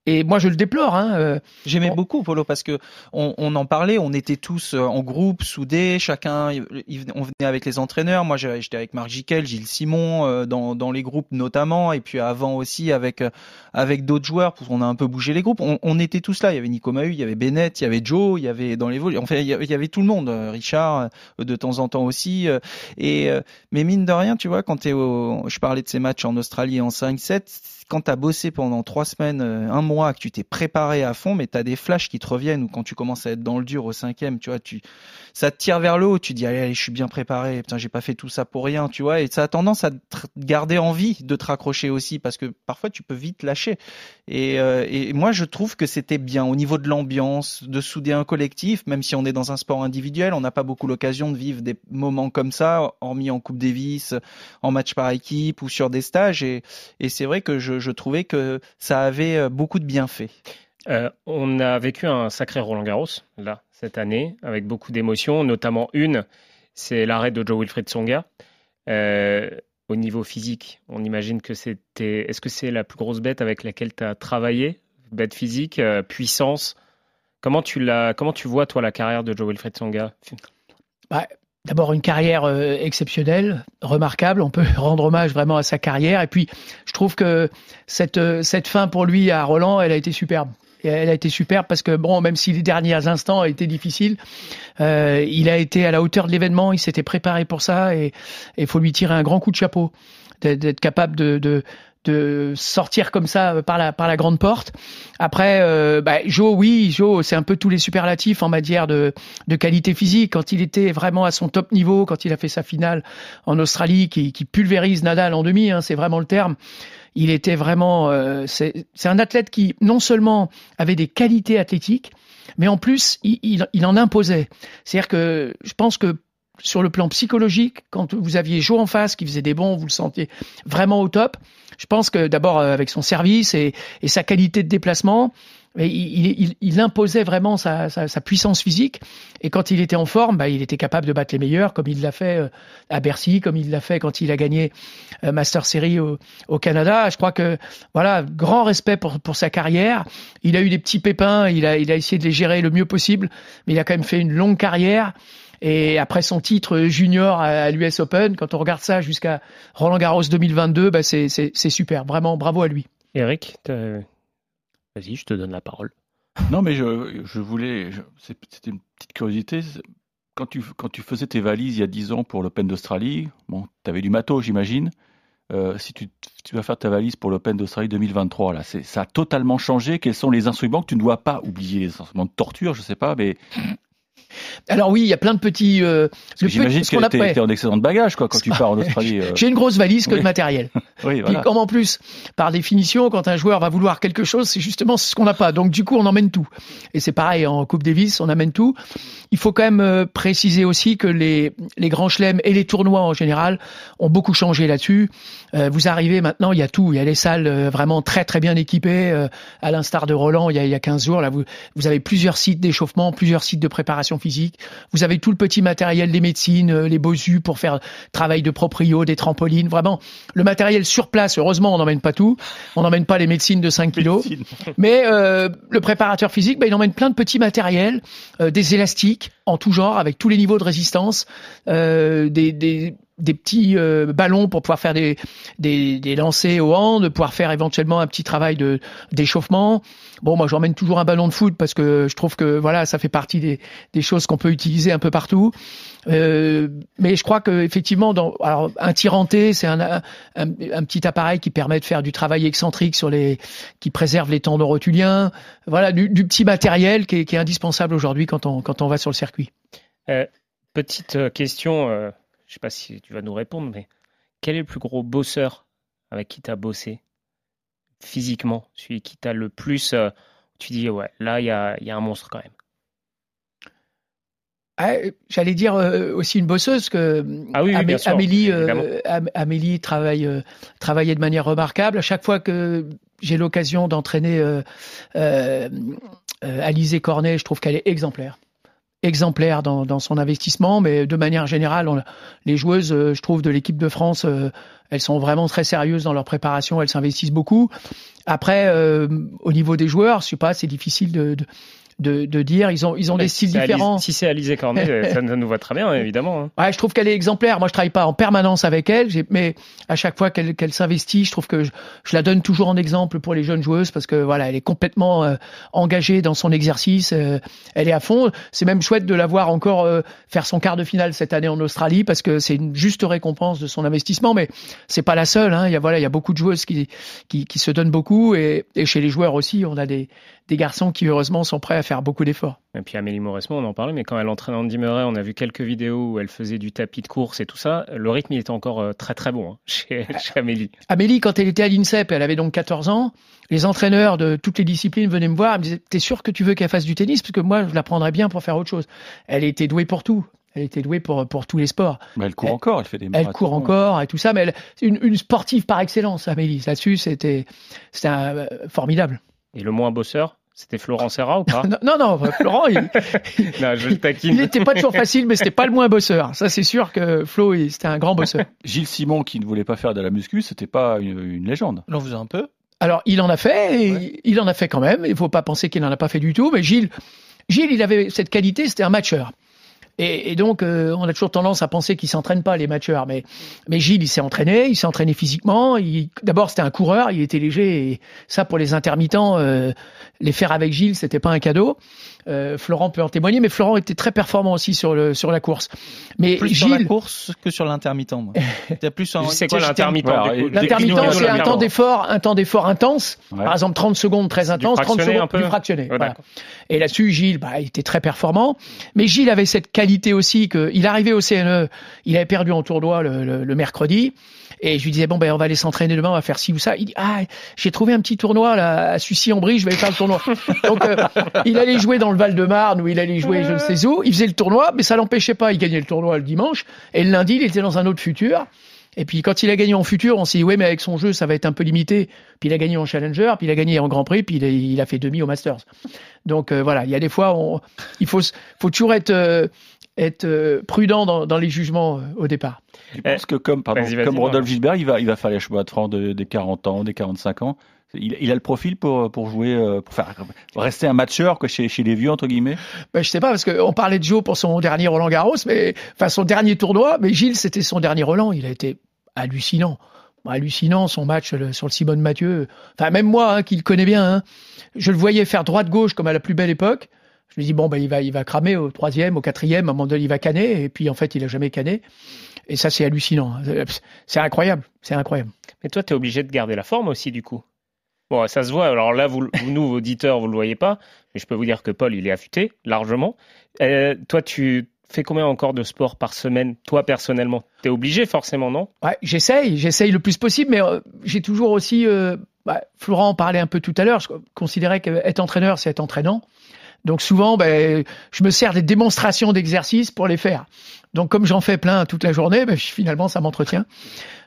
Et moi, je le déplore. Hein. euh, J'aimais beaucoup Polo parce que on, on en parlait, on était tous euh, en groupe, soudés, chacun, on venait avec les entraîneurs. Moi, j'étais avec Marc Giquel, Gilles Simon euh, dans, dans les groupes notamment, et puis avant aussi avec avec d'autres joueurs, parce qu'on a un peu bougé les groupes. On, on était tous là. Il y avait Nico Mahut, il y avait Bennett, il y avait Joe, il y avait dans les vols. Enfin, il y avait, il y avait tout le monde. Richard de temps en temps aussi. Et mais mine de rien, tu vois, quand t'es au, je parlais de ces matchs en Australie en 5-7 quand t'as bossé pendant trois semaines, un mois, que tu t'es préparé à fond, mais t'as des flashs qui te reviennent ou quand tu commences à être dans le dur au cinquième, tu vois, tu, ça te tire vers le haut, tu dis allez, je suis bien préparé, putain j'ai pas fait tout ça pour rien, tu vois, et ça a tendance à garder envie de te raccrocher aussi parce que parfois tu peux vite lâcher. Et, euh, et moi je trouve que c'était bien au niveau de l'ambiance, de souder un collectif, même si on est dans un sport individuel, on n'a pas beaucoup l'occasion de vivre des moments comme ça, hormis en Coupe Davis, en match par équipe ou sur des stages, et, c'est vrai que je, je trouvais que ça avait euh, beaucoup de bienfaits. Euh, on a vécu un sacré Roland Garros, là, cette année, avec beaucoup d'émotions, notamment une, c'est l'arrêt de Joe Wilfried Tsonga. Euh, au niveau physique, on imagine que c'était. Est-ce que c'est la plus grosse bête avec laquelle tu as travaillé? Bête physique, euh, puissance? Comment tu, l'as, comment tu vois, toi, la carrière de Joe Wilfried Tsonga bah, D'abord une carrière euh, exceptionnelle, remarquable. On peut <laughs> rendre hommage vraiment à sa carrière. Et puis, je trouve que cette euh, cette fin pour lui à Roland, elle a été superbe. Elle a été superbe parce que bon, même si les derniers instants étaient difficiles, euh, il a été à la hauteur de l'événement. Il s'était préparé pour ça et il faut lui tirer un grand coup de chapeau d'être capable de de sortir comme ça par la par la grande porte. Après, euh, bah, Joe, oui, Joe, c'est un peu tous les superlatifs en matière de de qualité physique. Quand il était vraiment à son top niveau, quand il a fait sa finale en Australie, qui, qui pulvérise Nadal en demi, hein, c'est vraiment le terme. Il était vraiment, euh, c'est c'est un athlète qui non seulement avait des qualités athlétiques, mais en plus il, il, il en imposait. C'est-à-dire que je pense que sur le plan psychologique, quand vous aviez Joe en face qui faisait des bons, vous le sentiez vraiment au top. Je pense que d'abord euh, avec son service et, sa qualité de déplacement, il, imposait vraiment sa, sa, sa, puissance physique. Et quand il était en forme, bah, il était capable de battre les meilleurs, comme il l'a fait euh, à Bercy, comme il l'a fait quand il a gagné euh, Master Series au, Canada. Je crois que voilà, grand respect pour, sa carrière. Il a eu des petits pépins, il a essayé de les gérer le mieux possible, mais il a quand même fait une longue carrière. Et après son titre junior à l'US Open, quand on regarde ça jusqu'à Roland Garros 2022, bah c'est super. Vraiment, bravo à lui. Eric, vas-y, je te donne la parole. Non, mais je, je voulais. C'était une petite curiosité. Quand tu, quand tu faisais tes valises il y a 10 ans pour l'Open d'Australie, bon, tu avais du matos, j'imagine. Euh, si tu, tu, vas faire ta valise pour l'Open d'Australie 2023, là, ça a totalement changé. Quels sont les instruments que tu ne dois pas oublier? Les instruments de torture, je sais pas, mais alors oui, il y a plein de petits. Euh, J'imagine que tu es en excédent de bagages quoi, quand tu pars en Australie. <laughs> Euh... J'ai une grosse valise que oui. de matériel. <laughs> oui, voilà. Et comme en plus, par définition, quand un joueur va vouloir quelque chose, c'est justement ce qu'on n'a pas. Donc du coup, on emmène tout. Et c'est pareil en Coupe Davis, on amène tout. Il faut quand même euh, préciser aussi que les, les grands chelems et les tournois en général ont beaucoup changé là-dessus. Euh, vous arrivez maintenant, il y a tout. Il y a les salles vraiment très très bien équipées, à l'instar de Roland il y, a, il y a 15 jours. Là, vous, vous avez plusieurs sites d'échauffement, plusieurs sites de préparation physique. Vous avez tout le petit matériel des médecines, euh, les bosus pour faire travail de proprio, des trampolines. Vraiment, le matériel sur place. Heureusement, on n'emmène pas tout. On n'emmène pas les médecines de 5 kilos. <laughs> Mais euh, le préparateur physique, bah, il emmène plein de petits matériels, euh, des élastiques en tout genre, avec tous les niveaux de résistance, euh, des, des des petits euh, ballons pour pouvoir faire des, des, des lancers au hand, de pouvoir faire éventuellement un petit travail de d'échauffement. Bon, moi j'emmène toujours un ballon de foot parce que je trouve que voilà, ça fait partie des, des choses qu'on peut utiliser un peu partout. Euh, mais je crois que effectivement, dans, alors un tiranté, c'est un, un, petit appareil qui permet de faire du travail excentrique sur les, qui préserve les tendons rotuliens. Voilà, du, du petit matériel qui est, qui est indispensable aujourd'hui quand on quand on va sur le circuit. Euh, petite question. Euh je sais pas si tu vas nous répondre, mais quel est le plus gros bosseur avec qui tu as bossé physiquement Celui qui t'a le plus. Euh, tu dis, ouais, là, il y a, y a, un monstre quand même. Ah, J'allais dire euh, aussi une bosseuse que Ah oui, oui, Amé- bien sûr, Amélie, euh, Amélie travaille, euh, travaillait de manière remarquable. À chaque fois que j'ai l'occasion d'entraîner euh, euh, euh, Alizé Cornet, je trouve qu'elle est exemplaire. Exemplaire dans, dans son investissement, mais de manière générale, les joueuses, euh, je trouve, de l'équipe de France, euh, elles sont vraiment très sérieuses dans leur préparation, elles s'investissent beaucoup. Après, euh, au niveau des joueurs, je sais pas, c'est difficile de, de, de, de dire. Ils ont, ils ont Mais des styles si différents. Si c'est Alizé Cornet, euh, ça, nous va très bien, <laughs> évidemment. hein. Ouais, je trouve qu'elle est exemplaire. Moi, je travaille pas en permanence avec elle, mais à chaque fois qu'elle qu'elle s'investit, je trouve que je, je la donne toujours en exemple pour les jeunes joueuses parce que voilà, elle est complètement euh, engagée dans son exercice. euh, elle est à fond. C'est même chouette de la voir encore euh, faire son quart de finale cette année en Australie parce que c'est une juste récompense de son investissement. Mais c'est pas la seule. Hein. Il y a voilà, il y a beaucoup de joueuses qui qui, qui se donnent beaucoup et, et chez les joueurs aussi, on a des des garçons qui heureusement sont prêts à faire beaucoup d'efforts. Et puis Amélie Mauresmo, on en parlait, mais quand elle entraînait Andy Murray, on a vu quelques vidéos où elle faisait du tapis de course et tout ça. Le rythme, il était encore euh, très très bon hein, <laughs> chez, chez Amélie. Amélie, quand elle était à l'INSEP, elle avait donc 14 ans, les entraîneurs de toutes les disciplines venaient me voir, ils me disaient, t'es sûr que tu veux qu'elle fasse du tennis? Parce que moi, je la prendrais bien pour faire autre chose. Elle était douée pour tout. Elle était douée pour, pour tous les sports. Mais elle court encore, elle fait des Elle court encore et tout ça, mais elle, c'est une, une sportive par excellence, Amélie. Là-dessus, c'était, c'était un- euh, formidable. Et le moins bosseur, c'était Florent Serra ou pas <laughs> Non, non, non, Florent, il, <laughs> Non, je il n'était pas toujours facile, mais c'était pas le moins bosseur. Ça, c'est sûr que Flo, il- c'était un grand bosseur. <laughs> Gilles Simon, qui ne voulait pas faire de la muscu, c'était pas une, une légende. On vous un peu. Alors, il en a fait, et il en a fait quand même. Il faut pas penser qu'il n'en a pas fait du tout. Mais Gilles, Gilles, il avait cette qualité, c'était un matcheur. Et, et donc, euh, on a toujours tendance à penser qu'il s'entraîne pas les matcheurs, mais mais Gilles, il s'est entraîné, il s'est entraîné physiquement. D'abord, c'était un coureur, il était léger. Et ça, pour les intermittents, euh, les faire avec Gilles, c'était pas un cadeau. Euh, Florent peut en témoigner, mais Florent était très performant aussi sur le sur la course. Mais Plus sur la Gilles, course que sur l'intermittent. <laughs> plus en- C'est quoi un- l'intermittent L'intermittent, c'est un temps d'effort, un temps d'effort intense. Ouais. Par exemple, 30 secondes très intense, 30 fractionné secondes un peu plus fractionné. Ouais, voilà. Et là-dessus, Gilles, bah, il était très performant. Mais Gilles avait cette qualité aussi que il arrivait au CNE, il avait perdu en tournoi le, le- le mercredi. Et je lui disais, bon, ben, on va aller s'entraîner demain, on va faire ci ou ça. Il dit, ah, j'ai trouvé un petit tournoi, là, à Sucy-en-Brie, je vais faire le tournoi. <laughs> Donc, euh, il allait jouer dans le Val-de-Marne, ou il allait jouer je ne sais où. Il faisait le tournoi, mais ça l'empêchait pas. Il gagnait le tournoi le dimanche. Et le lundi, il était dans un autre futur. Et puis quand il a gagné en futur, on s'est dit ouais mais avec son jeu ça va être un peu limité. Puis il a gagné en Challenger, puis il a gagné en Grand Prix, puis il a, il a fait demi au Masters. Donc euh, voilà, il y a des fois on, il faut toujours être euh, être euh, prudent dans, dans les jugements euh, au départ. Tu penses que comme, pardon, Vas-y, vas-y, comme Laurent. Rodolphe Gilbert, il va, il va faire les chevaux de France de- des 40 ans, des 45 ans? Il, il a le profil pour, pour jouer, euh, pour faire rester un matcheur quoi, chez, chez les vieux, entre guillemets? Ben, je sais pas, parce qu'on parlait de Joe pour son dernier Roland Garros, mais enfin son dernier tournoi, mais Gilles, c'était son dernier Roland. Il a été hallucinant. Hallucinant son match le- sur le Simone Mathieu. Enfin, même moi, hein, qui le connais bien, hein, je le voyais faire droite-gauche comme à la plus belle époque. Je me dis, bon, ben, il va, il va cramer au troisième, au quatrième, à un moment donné, il va canner, et puis en fait, il a jamais canné. Et ça, c'est hallucinant. C'est incroyable. C'est incroyable. Mais toi, tu es obligé de garder la forme aussi, du coup. Bon, ça se voit. Alors là, vous, nous, auditeurs, vous le voyez pas, mais je peux vous dire que Paul, il est affûté, largement. Euh, toi, tu fais combien encore de sport par semaine, toi, personnellement? Tu es obligé, forcément, non? Ouais, j'essaye, j'essaye le plus possible, mais euh, j'ai toujours aussi. euh, bah, Florent en parlait un peu tout à l'heure. Je considérais qu'être entraîneur, c'est être entraînant. Donc souvent, ben, je me sers des démonstrations d'exercices pour les faire. Donc comme j'en fais plein toute la journée, ben, finalement, ça m'entretient.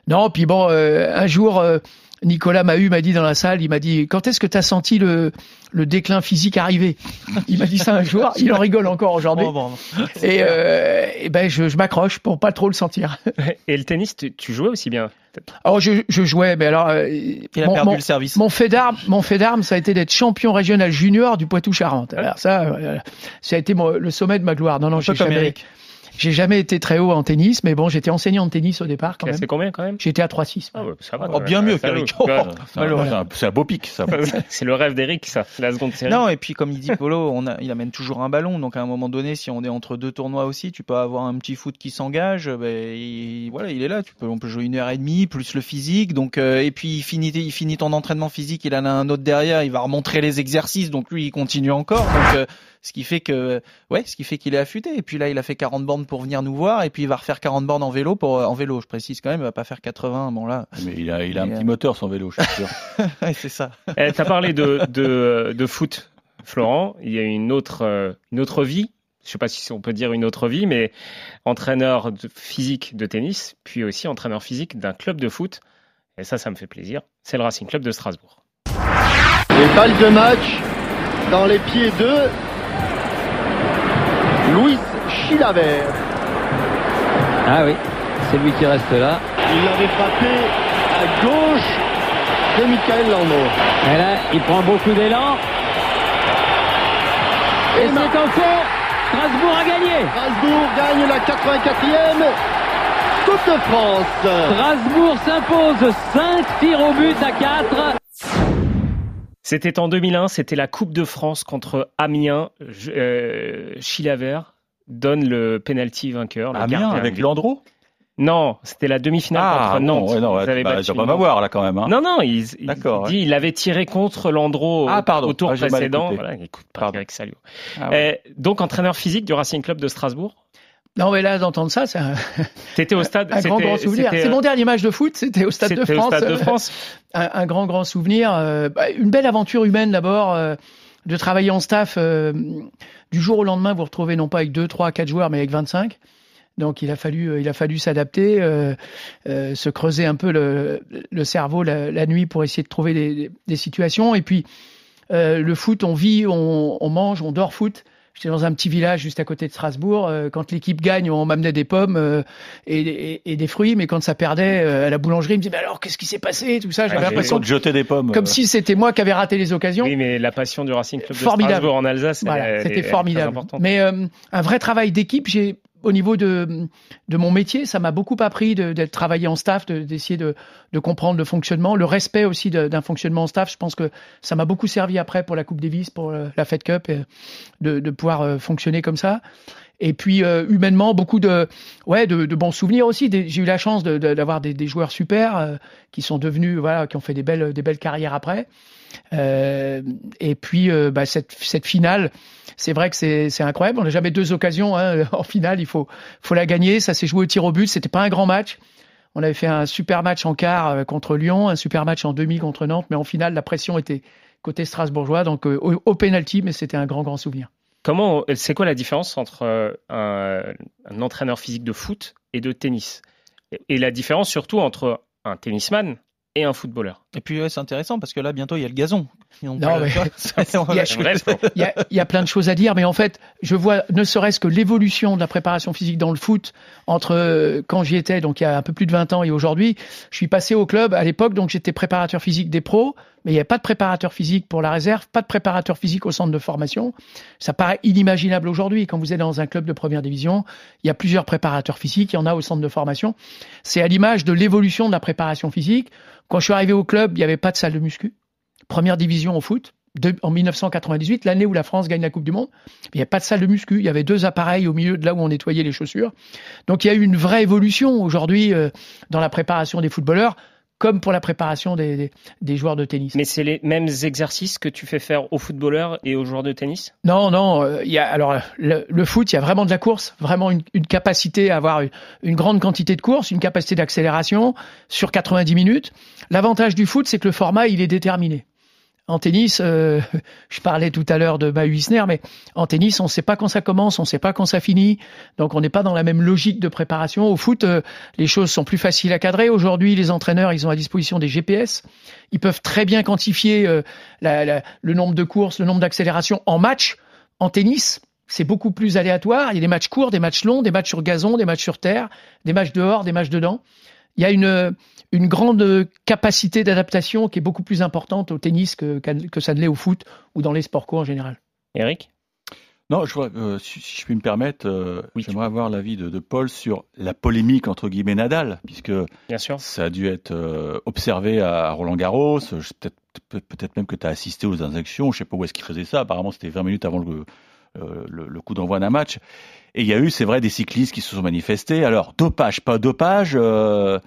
Non, puis bon, euh, un jour, euh, Nicolas Mahut m'a dit dans la salle, il m'a dit, quand est-ce que tu as senti le, le déclin physique arriver? Il m'a dit ça un jour, il en rigole encore aujourd'hui. Oh, bon. Et, euh, et ben, je, je m'accroche pour pas trop le sentir. Et le tennis, tu, tu jouais aussi bien alors je, je jouais, mais alors euh, il a perdu mon, le service. Mon fait d'armes, mon fait d'armes, ça a été d'être champion régional junior du Poitou-Charentes. Alors ça, euh, ça a été mon, le sommet de ma gloire. Non, non, j'ai jamais, j'ai jamais été très haut en tennis, mais bon, j'étais enseignant de tennis au départ quand même. C'est combien quand même? J'étais à 3-6. Ah ouais, ça va. Oh, bien mieux qu'Eric. <laughs> C'est un beau pic, ça. <laughs> c'est le rêve d'Eric, ça, la seconde série. Non, et puis comme il dit Polo, on a, il amène toujours un ballon. Donc à un moment donné, si on est entre deux tournois aussi, tu peux avoir un petit foot qui s'engage. Ben, il, voilà, il est là. Tu peux, on peut jouer une heure et demie plus le physique. Donc euh, et puis il finit, il finit ton entraînement physique. Il en a un autre derrière. Il va remontrer les exercices. Donc lui, il continue encore. Donc euh, ce qui fait que, ouais, ce qui fait qu'il est affûté. Et puis là, il a fait 40 bornes pour venir nous voir. Et puis il va refaire 40 bornes en vélo pour, en vélo, je précise quand même. Il va pas faire 80. Bon là. Mais il a, il a un petit moteur son vélo, je suis sûr. <laughs> ouais, c'est ça. <laughs> Eh, T'as parlé de, de, de foot, Florent. Il y a une autre, euh, une autre vie je sais pas si on peut dire une autre vie, mais entraîneur de- physique de tennis, puis aussi entraîneur physique d'un club de foot. Et ça, ça me fait plaisir. C'est le Racing Club de Strasbourg. Les balles de match dans les pieds de Louis Chilavert. Ah oui, c'est lui qui reste là. Il avait frappé à gauche de Michael Landau. Et là, il prend beaucoup d'élan. Et c'est en fond. Strasbourg a gagné. Strasbourg gagne la 84e Coupe de France. Strasbourg s'impose 5 tirs au but à 4. C'était en 2001, c'était la Coupe de France contre Amiens. Euh, Chilaver donne le penalty vainqueur. le Amiens avec. Landreau Non, c'était la demi-finale Ah, contre bon, Nantes. ouais, non, Ils ouais, avaient bah, pas m'avoir là quand même. hein. Non, non, il, il dit il avait tiré contre Landreau Ah, au- tour Ah, précédent. Voilà, écoute pas Eric Salio. Ah. Euh, donc entraîneur physique du Racing Club de Strasbourg. Non, mais là, d'entendre ça, c'est un, <laughs> au stade. un grand, c'était- grand souvenir. C'est mon dernier match de foot, c'était au Stade de au France. Stade de France. <laughs> un, un grand, grand souvenir. euh, bah, une belle aventure humaine d'abord, euh, de travailler en staff. euh, du jour au lendemain, vous vous retrouvez non pas avec 2, 3, 4 joueurs, mais avec 25. Donc il a fallu, euh, il a fallu s'adapter, euh, euh, se creuser un peu le, le cerveau la, la nuit pour essayer de trouver des, des situations. Et puis euh, le foot, on vit, on, on mange, on dort foot. J'étais dans un petit village juste à côté de Strasbourg. euh, quand l'équipe gagne, on m'amenait des pommes euh, et, et- et des fruits, mais quand ça perdait euh, à la boulangerie, il me disait mais alors qu'est-ce qui s'est passé? Tout ça, j'avais Ah, l'impression de jeter des pommes. comme euh. si c'était moi qui avais raté les occasions. Oui, mais la passion du Racing Club de Formidable. Strasbourg en Alsace, Voilà, c'était formidable. Mais euh, un vrai travail d'équipe, j'ai au niveau de de mon métier, ça m'a beaucoup appris de- d'être travaillé en staff, de- d'essayer de, de comprendre le fonctionnement, le respect aussi de- d'un fonctionnement en staff. Je pense que ça m'a beaucoup servi après pour la Coupe Davis, pour euh, la Fed Cup, de, de pouvoir euh, fonctionner comme ça. Et puis euh, humainement, beaucoup de ouais de, bons souvenirs aussi. J'ai eu la chance d'avoir des, joueurs super euh, qui sont devenus voilà, qui ont fait des belles des belles carrières après. Euh, et puis bah, cette, finale, c'est vrai que c'est incroyable. On n'a jamais deux occasions hein. <laughs> en finale. Il faut faut la gagner. Ça s'est joué au tir au but. C'était pas un grand match. On avait fait un super match en quart contre Lyon, un super match en demi contre Nantes, mais en finale la pression était côté strasbourgeois, donc au, au penalty, mais c'était un grand grand souvenir. Comment, c'est quoi la différence entre euh, un, entraîneur physique de foot et de tennis? Et la différence surtout entre un tennisman et un footballeur? Et puis ouais, c'est intéressant parce que là bientôt il y a le gazon. Non, peut- mais- <laughs> <laughs> y a- Il y, a, il y a plein de choses à dire, mais en fait, je vois ne serait-ce que l'évolution de la préparation physique dans le foot entre euh, quand j'y étais, donc il y a un peu plus de 20 ans, et aujourd'hui. Je suis passé au club à l'époque, donc j'étais préparateur physique des pros, mais il n'y avait pas de préparateur physique pour la réserve, pas de préparateur physique au centre de formation. Ça paraît inimaginable aujourd'hui. Quand vous êtes dans un club de première division, il y a plusieurs préparateurs physiques, il y en a au centre de formation. C'est à l'image de l'évolution de la préparation physique. Quand je suis arrivé au club, il n'y avait pas de salle de muscu première division au foot en 1998, l'année où la France gagne la Coupe du Monde. Il n'y avait pas de salle de muscu, il y avait deux appareils au milieu de là où on nettoyait les chaussures. Donc il y a eu une vraie évolution aujourd'hui euh, dans la préparation des footballeurs, comme pour la préparation des, des- des joueurs de tennis. Mais c'est les mêmes exercices que tu fais faire aux footballeurs et aux joueurs de tennis? Non, non. euh, Il y a alors le, le foot, il y a vraiment de la course, vraiment une, une capacité à avoir une, une grande quantité de course, une capacité d'accélération sur 90 minutes. L'avantage du foot, c'est que le format, il est déterminé. En tennis, euh, <laughs> je parlais tout à l'heure de Mahu Wisner, mais en tennis, on ne sait pas quand ça commence, on ne sait pas quand ça finit, donc on n'est pas dans la même logique de préparation. Au foot, euh, les choses sont plus faciles à cadrer. Aujourd'hui, les entraîneurs, ils ont à disposition des GPS. Ils peuvent très bien quantifier euh, le nombre de courses, le nombre d'accélérations en match. En tennis, c'est beaucoup plus aléatoire. Il y a des matchs courts, des matchs longs, des matchs sur gazon, des matchs sur terre, des matchs dehors, des matchs dedans. Il y a une, une grande capacité d'adaptation qui est beaucoup plus importante au tennis que, ça ne l'est au foot ou dans les sports co en général. Eric? Non, je euh, si, si je puis me permettre, euh, j'aimerais avoir l'avis de, de Paul sur la polémique entre guillemets Nadal, puisque Bien sûr. ça a dû être euh, observé à Roland Garros. Peut-être peut- peut-être même que tu as assisté aux injections. Je sais pas où est-ce qu'il faisait ça. Apparemment, c'était 20 minutes avant le, euh, le, le coup d'envoi d'un match. Et il y a eu, c'est vrai, des cyclistes qui se sont manifestés. Alors, dopage, pas dopage. euh,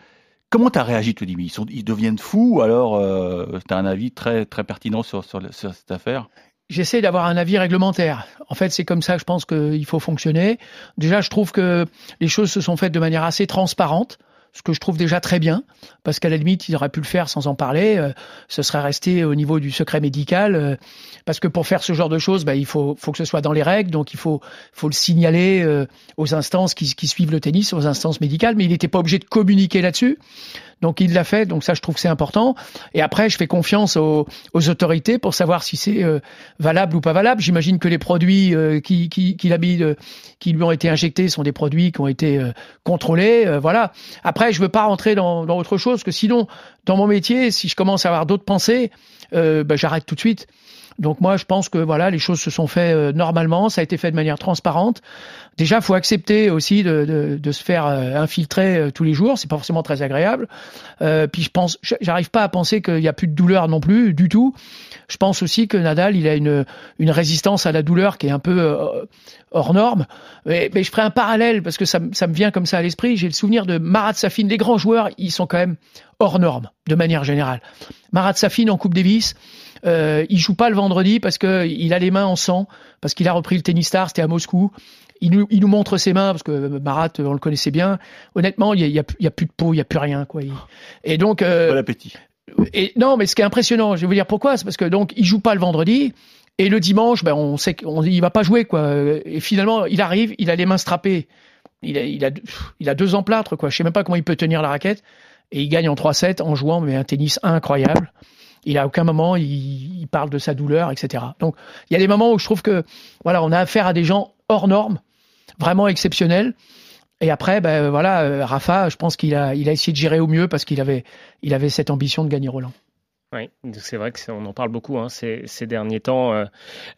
comment tu as réagi, tu dis, ils, sont, ils deviennent fous ou alors euh, tu as un avis très, très pertinent sur, sur, cette affaire? J'essaie d'avoir un avis réglementaire. En fait, c'est comme ça je pense qu'il faut fonctionner. Déjà, je trouve que les choses se sont faites de manière assez transparente. Ce que je trouve déjà très bien, parce qu'à la limite, il aurait pu le faire sans en parler. euh, ce serait resté au niveau du secret médical, euh, parce que pour faire ce genre de choses, bah, il faut, faut que ce soit dans les règles, donc il faut, faut le signaler euh, aux instances qui, qui suivent le tennis, aux instances médicales, mais il n'était pas obligé de communiquer là-dessus. Donc il l'a fait, donc ça je trouve que c'est important. Et après, je fais confiance aux, autorités pour savoir si c'est euh, valable ou pas valable. J'imagine que les produits euh, euh, qui lui ont été injectés sont des produits qui ont été contrôlés. voilà. Après, je veux pas rentrer dans, dans autre chose, que sinon, dans mon métier, si je commence à avoir d'autres pensées, bah, j'arrête tout de suite. Donc moi, je pense que voilà, les choses se sont faites euh, normalement, ça a été fait de manière transparente. Déjà, faut accepter aussi de, de, se faire euh, infiltrer euh, tous les jours. C'est pas forcément très agréable. Euh, puis je pense, j'arrive pas à penser qu'il y a plus de douleur non plus du tout. Je pense aussi que Nadal, il a une résistance à la douleur qui est un peu euh, hors norme. Mais, je ferai un parallèle parce que ça, me- vient comme ça à l'esprit. J'ai le souvenir de Marat Safin. Les grands joueurs, ils sont quand même hors norme de manière générale. Marat Safin en Coupe Davis. Euh, il joue pas le vendredi parce que il a les mains en sang, parce qu'il a repris le tennis star, c'était à Moscou. Il nous, montre ses mains parce que Marat, on le connaissait bien. Honnêtement, il y a, y a, plus de peau, il y a plus rien, quoi. Et donc, euh, Bon appétit. Non, mais ce qui est impressionnant, je vais vous dire pourquoi, c'est parce que donc il joue pas le vendredi et le dimanche, ben on sait qu'il va pas jouer quoi. Et finalement, il arrive, il a les mains strappées, il a, deux emplâtres quoi. Je sais même pas comment il peut tenir la raquette et il gagne en 3-7 en jouant mais un tennis incroyable. Il a aucun moment, il, il parle de sa douleur, etc. Donc il y a des moments où je trouve que voilà, on a affaire à des gens hors normes, vraiment exceptionnels. Et après, ben voilà, euh, Rafa, je pense qu'il a, il a essayé de gérer au mieux parce qu'il avait, il avait cette ambition de gagner Roland. Oui, c'est vrai que c'est- on en parle beaucoup hein, ces, derniers temps euh,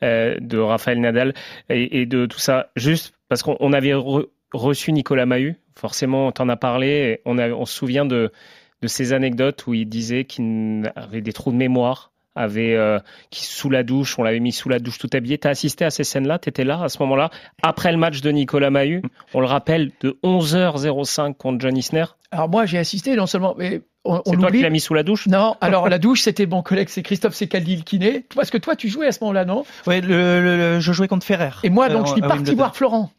euh, de Raphaël Nadal et, de tout ça. Juste parce qu'on on avait re- reçu Nicolas Mahut, forcément on t'en a parlé, on se souvient de, de ces anecdotes où il disait qu'il avait des trous de mémoire, avait euh, qui sous la douche, on l'avait mis sous la douche tout habillé. T'as assisté à ces scènes-là? T'étais là à ce moment-là? Après le match de Nicolas Mahut, on le rappelle de 11h05 contre John Isner. Alors moi, j'ai assisté non seulement, mais on, on C'est toi qui l'as mis sous la douche? Non, <laughs> alors la douche, c'était mon collègue, c'est Christophe Secaldi, le kiné. Parce que toi, tu jouais à ce moment-là, non? Ouais, le, le- le- je jouais contre Ferrer. Et moi, donc, Euh, je suis parti voir Florent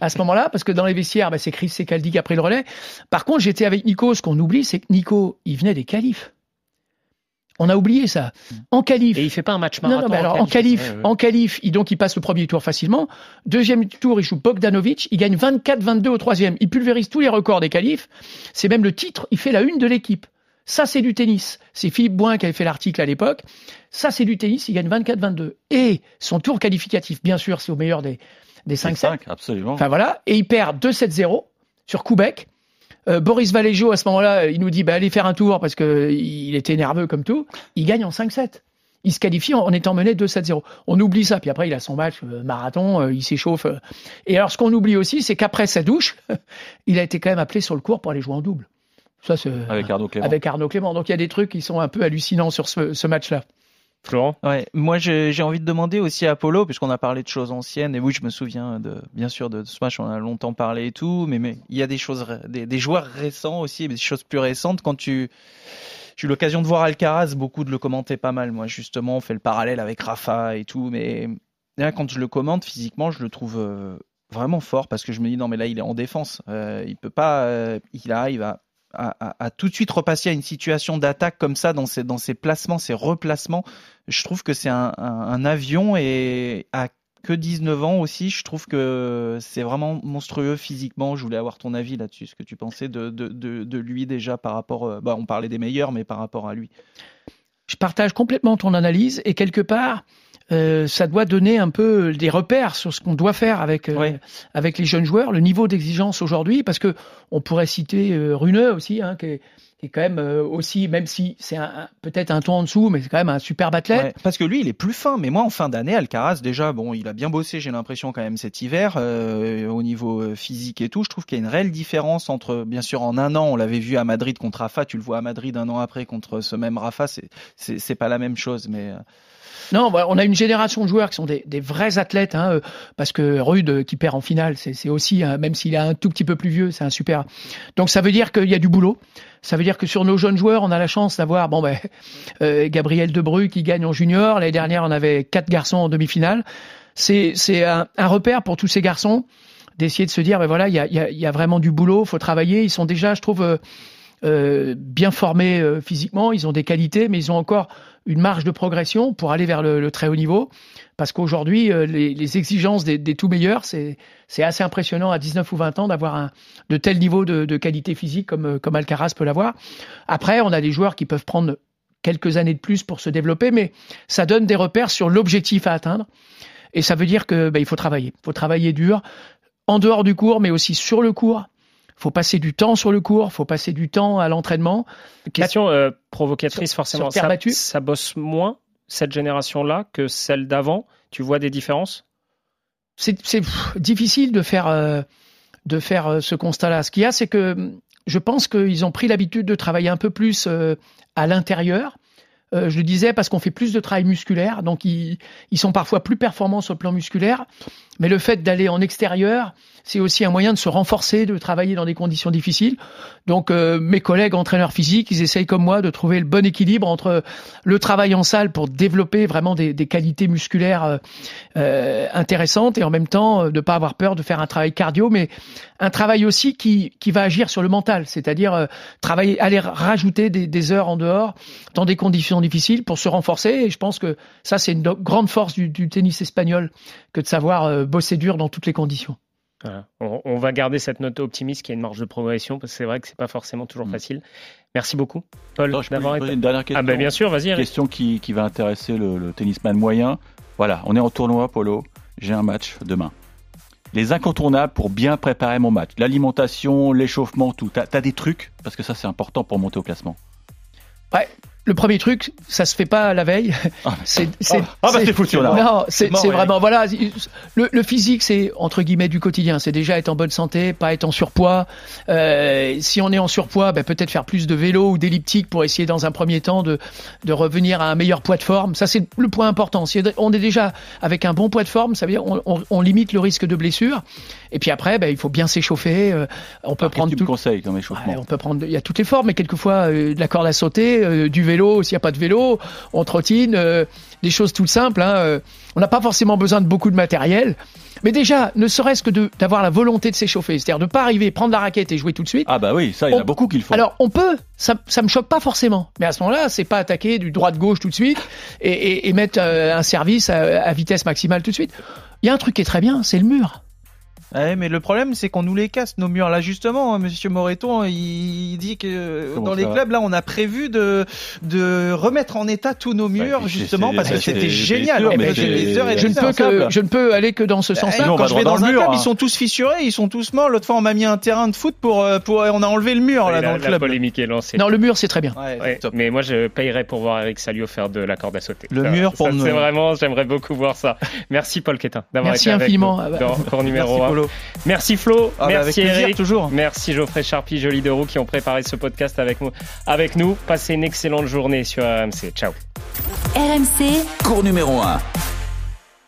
à ce moment-là, parce que dans les vestiaires, bah, c'est Chris Secaldi qui a pris le relais. Par contre, j'étais avec Nico. Ce qu'on oublie, c'est que Nico, il venait des qualifs. On a oublié ça. En qualif. Et il fait pas un match Non, marathon non, mais alors, en qualif, en qualif, il, donc il passe le premier tour facilement. Deuxième tour, il joue Bogdanovic. Il gagne 24-22 au troisième. Il pulvérise tous les records des qualifs. C'est même le titre. Il fait la une de l'équipe. Ça, c'est du tennis. C'est Philippe Boin qui avait fait l'article à l'époque. Ça, c'est du tennis. Il gagne 24-22. Et son tour qualificatif, bien sûr, c'est au meilleur des, des 5-7. 5, absolument. Enfin voilà. Et il perd 2-7-0 sur Koubek. Euh, Boris Valéjo, à ce moment-là, il nous dit bah, allez faire un tour parce que il était nerveux comme tout. Il gagne en 5-7. Il se qualifie en, étant mené 2-7-0. On oublie ça. Puis après, il a son match euh, marathon, euh, il s'échauffe. euh. Et alors, ce qu'on oublie aussi, c'est qu'après sa douche, <laughs> il a été quand même appelé sur le cours pour aller jouer en double. Ça, Avec Arnaud Clément. avec Arnaud Clément. Donc il y a des trucs qui sont un peu hallucinants sur ce, ce match-là. Florent Ouais, moi j'ai envie de demander aussi à Apollo, puisqu'on a parlé de choses anciennes, et oui, je me souviens de, bien sûr de ce match, on a longtemps parlé et tout, mais, mais il y a des choses, des, joueurs récents aussi, des choses plus récentes. Quand tu, j'ai eu l'occasion de voir Alcaraz, beaucoup de le commenter pas mal. Moi, justement, on fait le parallèle avec Rafa et tout, mais là, quand je le commente physiquement, je le trouve euh, vraiment fort parce que je me dis non, mais là, il est en défense, euh, il peut pas, euh, il arrive à à, tout de suite repasser à une situation d'attaque comme ça dans ses, dans ses placements, ses replacements, je trouve que c'est un, avion et à que 19 ans aussi, je trouve que c'est vraiment monstrueux physiquement. Je voulais avoir ton avis là-dessus, ce que tu pensais de, de, de, de lui déjà par rapport, euh, bah, on parlait des meilleurs, mais par rapport à lui. Je partage complètement ton analyse et quelque part, euh, ça doit donner un peu des repères sur ce qu'on doit faire avec euh, avec les jeunes joueurs, le niveau d'exigence aujourd'hui, parce que on pourrait citer euh, Runeux aussi, hein, qui, est, qui est quand même euh, aussi, même si c'est peut-être un ton en dessous, mais c'est quand même un superbe athlète. Ouais, parce que lui, il est plus fin. Mais moi, en fin d'année, Alcaraz, déjà, bon, il a bien bossé, j'ai l'impression quand même cet hiver, euh, au niveau physique et tout. Je trouve qu'il y a une réelle différence entre, bien sûr, en un an, on l'avait vu à Madrid contre Rafa, tu le vois à Madrid un an après contre ce même Rafa, c'est pas la même chose, mais. Non, voilà, on a une génération de joueurs qui sont des, des vrais athlètes, hein, euh, parce que Rude euh, qui perd en finale, c'est aussi, un- même s'il est un tout petit peu plus vieux, c'est un super. Donc ça veut dire qu'il y a du boulot. Ça veut dire que sur nos jeunes joueurs, on a la chance d'avoir, bon ben, <laughs> euh, Gabriel Debru qui gagne en junior. L'année dernière, on avait quatre garçons en demi-finale. C'est un, un repère pour tous ces garçons d'essayer de se dire, ben voilà, il y a, y, a, y a, vraiment du boulot, faut travailler. Ils sont déjà, je trouve, euh, euh, bien formés physiquement, ils ont des qualités, mais ils ont encore une marge de progression pour aller vers le, très haut niveau. Parce qu'aujourd'hui, euh, les, exigences des, tout meilleurs, c'est assez impressionnant à 19 ou 20 ans d'avoir de tel niveau de, qualité physique comme, comme Alcaraz peut l'avoir. Après, on a des joueurs qui peuvent prendre quelques années de plus pour se développer, mais ça donne des repères sur l'objectif à atteindre. Et ça veut dire que ben, il faut travailler, il faut travailler dur en dehors du cours, mais aussi sur le cours faut passer du temps sur le cours, faut passer du temps à l'entraînement. Question euh, provocatrice sur, forcément. Sur ça, ça, bosse moins cette génération-là que celle d'avant? Tu vois des différences? C'est difficile de faire euh, de faire euh, ce constat-là. Ce qu'il y a, c'est que je pense qu'ils ont pris l'habitude de travailler un peu plus à l'intérieur. Euh, je le disais parce qu'on fait plus de travail musculaire, donc ils, ils, sont parfois plus performants sur le plan musculaire. Mais le fait d'aller en extérieur, c'est aussi un moyen de se renforcer, de travailler dans des conditions difficiles. Donc euh, mes collègues entraîneurs physiques, ils essayent comme moi de trouver le bon équilibre entre le travail en salle pour développer vraiment des, des qualités musculaires euh, euh intéressantes et en même temps euh, de pas avoir peur de faire un travail cardio, mais un travail aussi qui, qui va agir sur le mental, c'est-à-dire euh, travailler, aller rajouter des, des, heures en dehors dans des conditions difficiles pour se renforcer. Et je pense que ça c'est une grande force du, du tennis espagnol que de savoir bosser dur dans toutes les conditions. Voilà. On, on, va garder cette note optimiste qui a une marge de progression parce que c'est vrai que c'est pas forcément toujours mmh. facile. Merci beaucoup, Paul, d'avoir été. Une dernière question. Ah ben bien sûr, vas-y. Question qui, qui, va intéresser le, le, tennisman moyen. Voilà, on est en tournoi, Polo. J'ai un match demain. Les incontournables pour bien préparer mon match. L'alimentation, l'échauffement, tout. T'as as des trucs? Parce que ça c'est important pour monter au classement. Ouais, le premier truc, ça se fait pas la veille. <laughs> C'est c'est ah, bah c'est foutu là. Non, c'est vraiment voilà. Le, le physique, c'est entre guillemets du quotidien. C'est déjà être en bonne santé, pas être en surpoids. Euh, si on est en surpoids, ben, peut-être faire plus de vélo ou d'elliptique pour essayer dans un premier temps de de revenir à un meilleur poids de forme. Ça c'est le point important. Si on est déjà avec un bon poids de forme, ça veut dire on, on, on limite le risque de blessure. Et puis après, ben, il faut bien s'échauffer. Euh, on peut ah, prendre tout. conseil comme échauffement. Ouais, on peut prendre. Il y a toutes les formes, mais quelquefois euh, de la corde à sauter, euh, du vélo vélo, s'il n'y a pas de vélo, on trottine, euh, des choses toutes simples. Hein, euh, on n'a pas forcément besoin de beaucoup de matériel. Mais déjà, ne serait-ce que d'avoir la volonté de s'échauffer, c'est-à-dire de ne pas arriver, prendre la raquette et jouer tout de suite. Ah bah oui, ça, il y en a beaucoup qui le font. Alors, on peut, ça, ça me choque pas forcément. Mais à ce moment-là, c'est pas attaquer du droit de gauche tout de suite et, et, et mettre euh, un service à, à vitesse maximale tout de suite. Il y a un truc qui est très bien, c'est le mur. Ouais, mais le problème, c'est qu'on nous les casse, nos murs. Là, justement, hein, Monsieur Moreton, il dit que Comment dans les clubs, là, on a prévu de, de remettre en état tous nos murs, bah, justement, parce que c'était génial. Sûr, mais des heures et je, ne peux que, je ne peux aller que dans ce bah, sens-là. Quand je vais dans, un mur, club, hein. ils sont tous fissurés, ils sont tous morts. L'autre fois, on m'a mis un terrain de foot pour, euh, pour, on a enlevé le mur, là, la, dans le la club. polémique est lancée. Non, le mur, c'est très bien. Ouais, mais moi, je payerais pour voir Eric Salio faire de la corde à sauter. Le mur, pour C'est vraiment, j'aimerais beaucoup voir ça. Merci, Paul Quétin, d'avoir été avec nous dans cours numéro 1. Merci, Flo. Ah, merci bah Eric. toujours. Merci Geoffrey Charpie, Jolie de Roux qui ont préparé ce podcast avec nous. Avec nous. Passez une excellente journée sur RMC. Ciao. RMC. Cours numéro 1.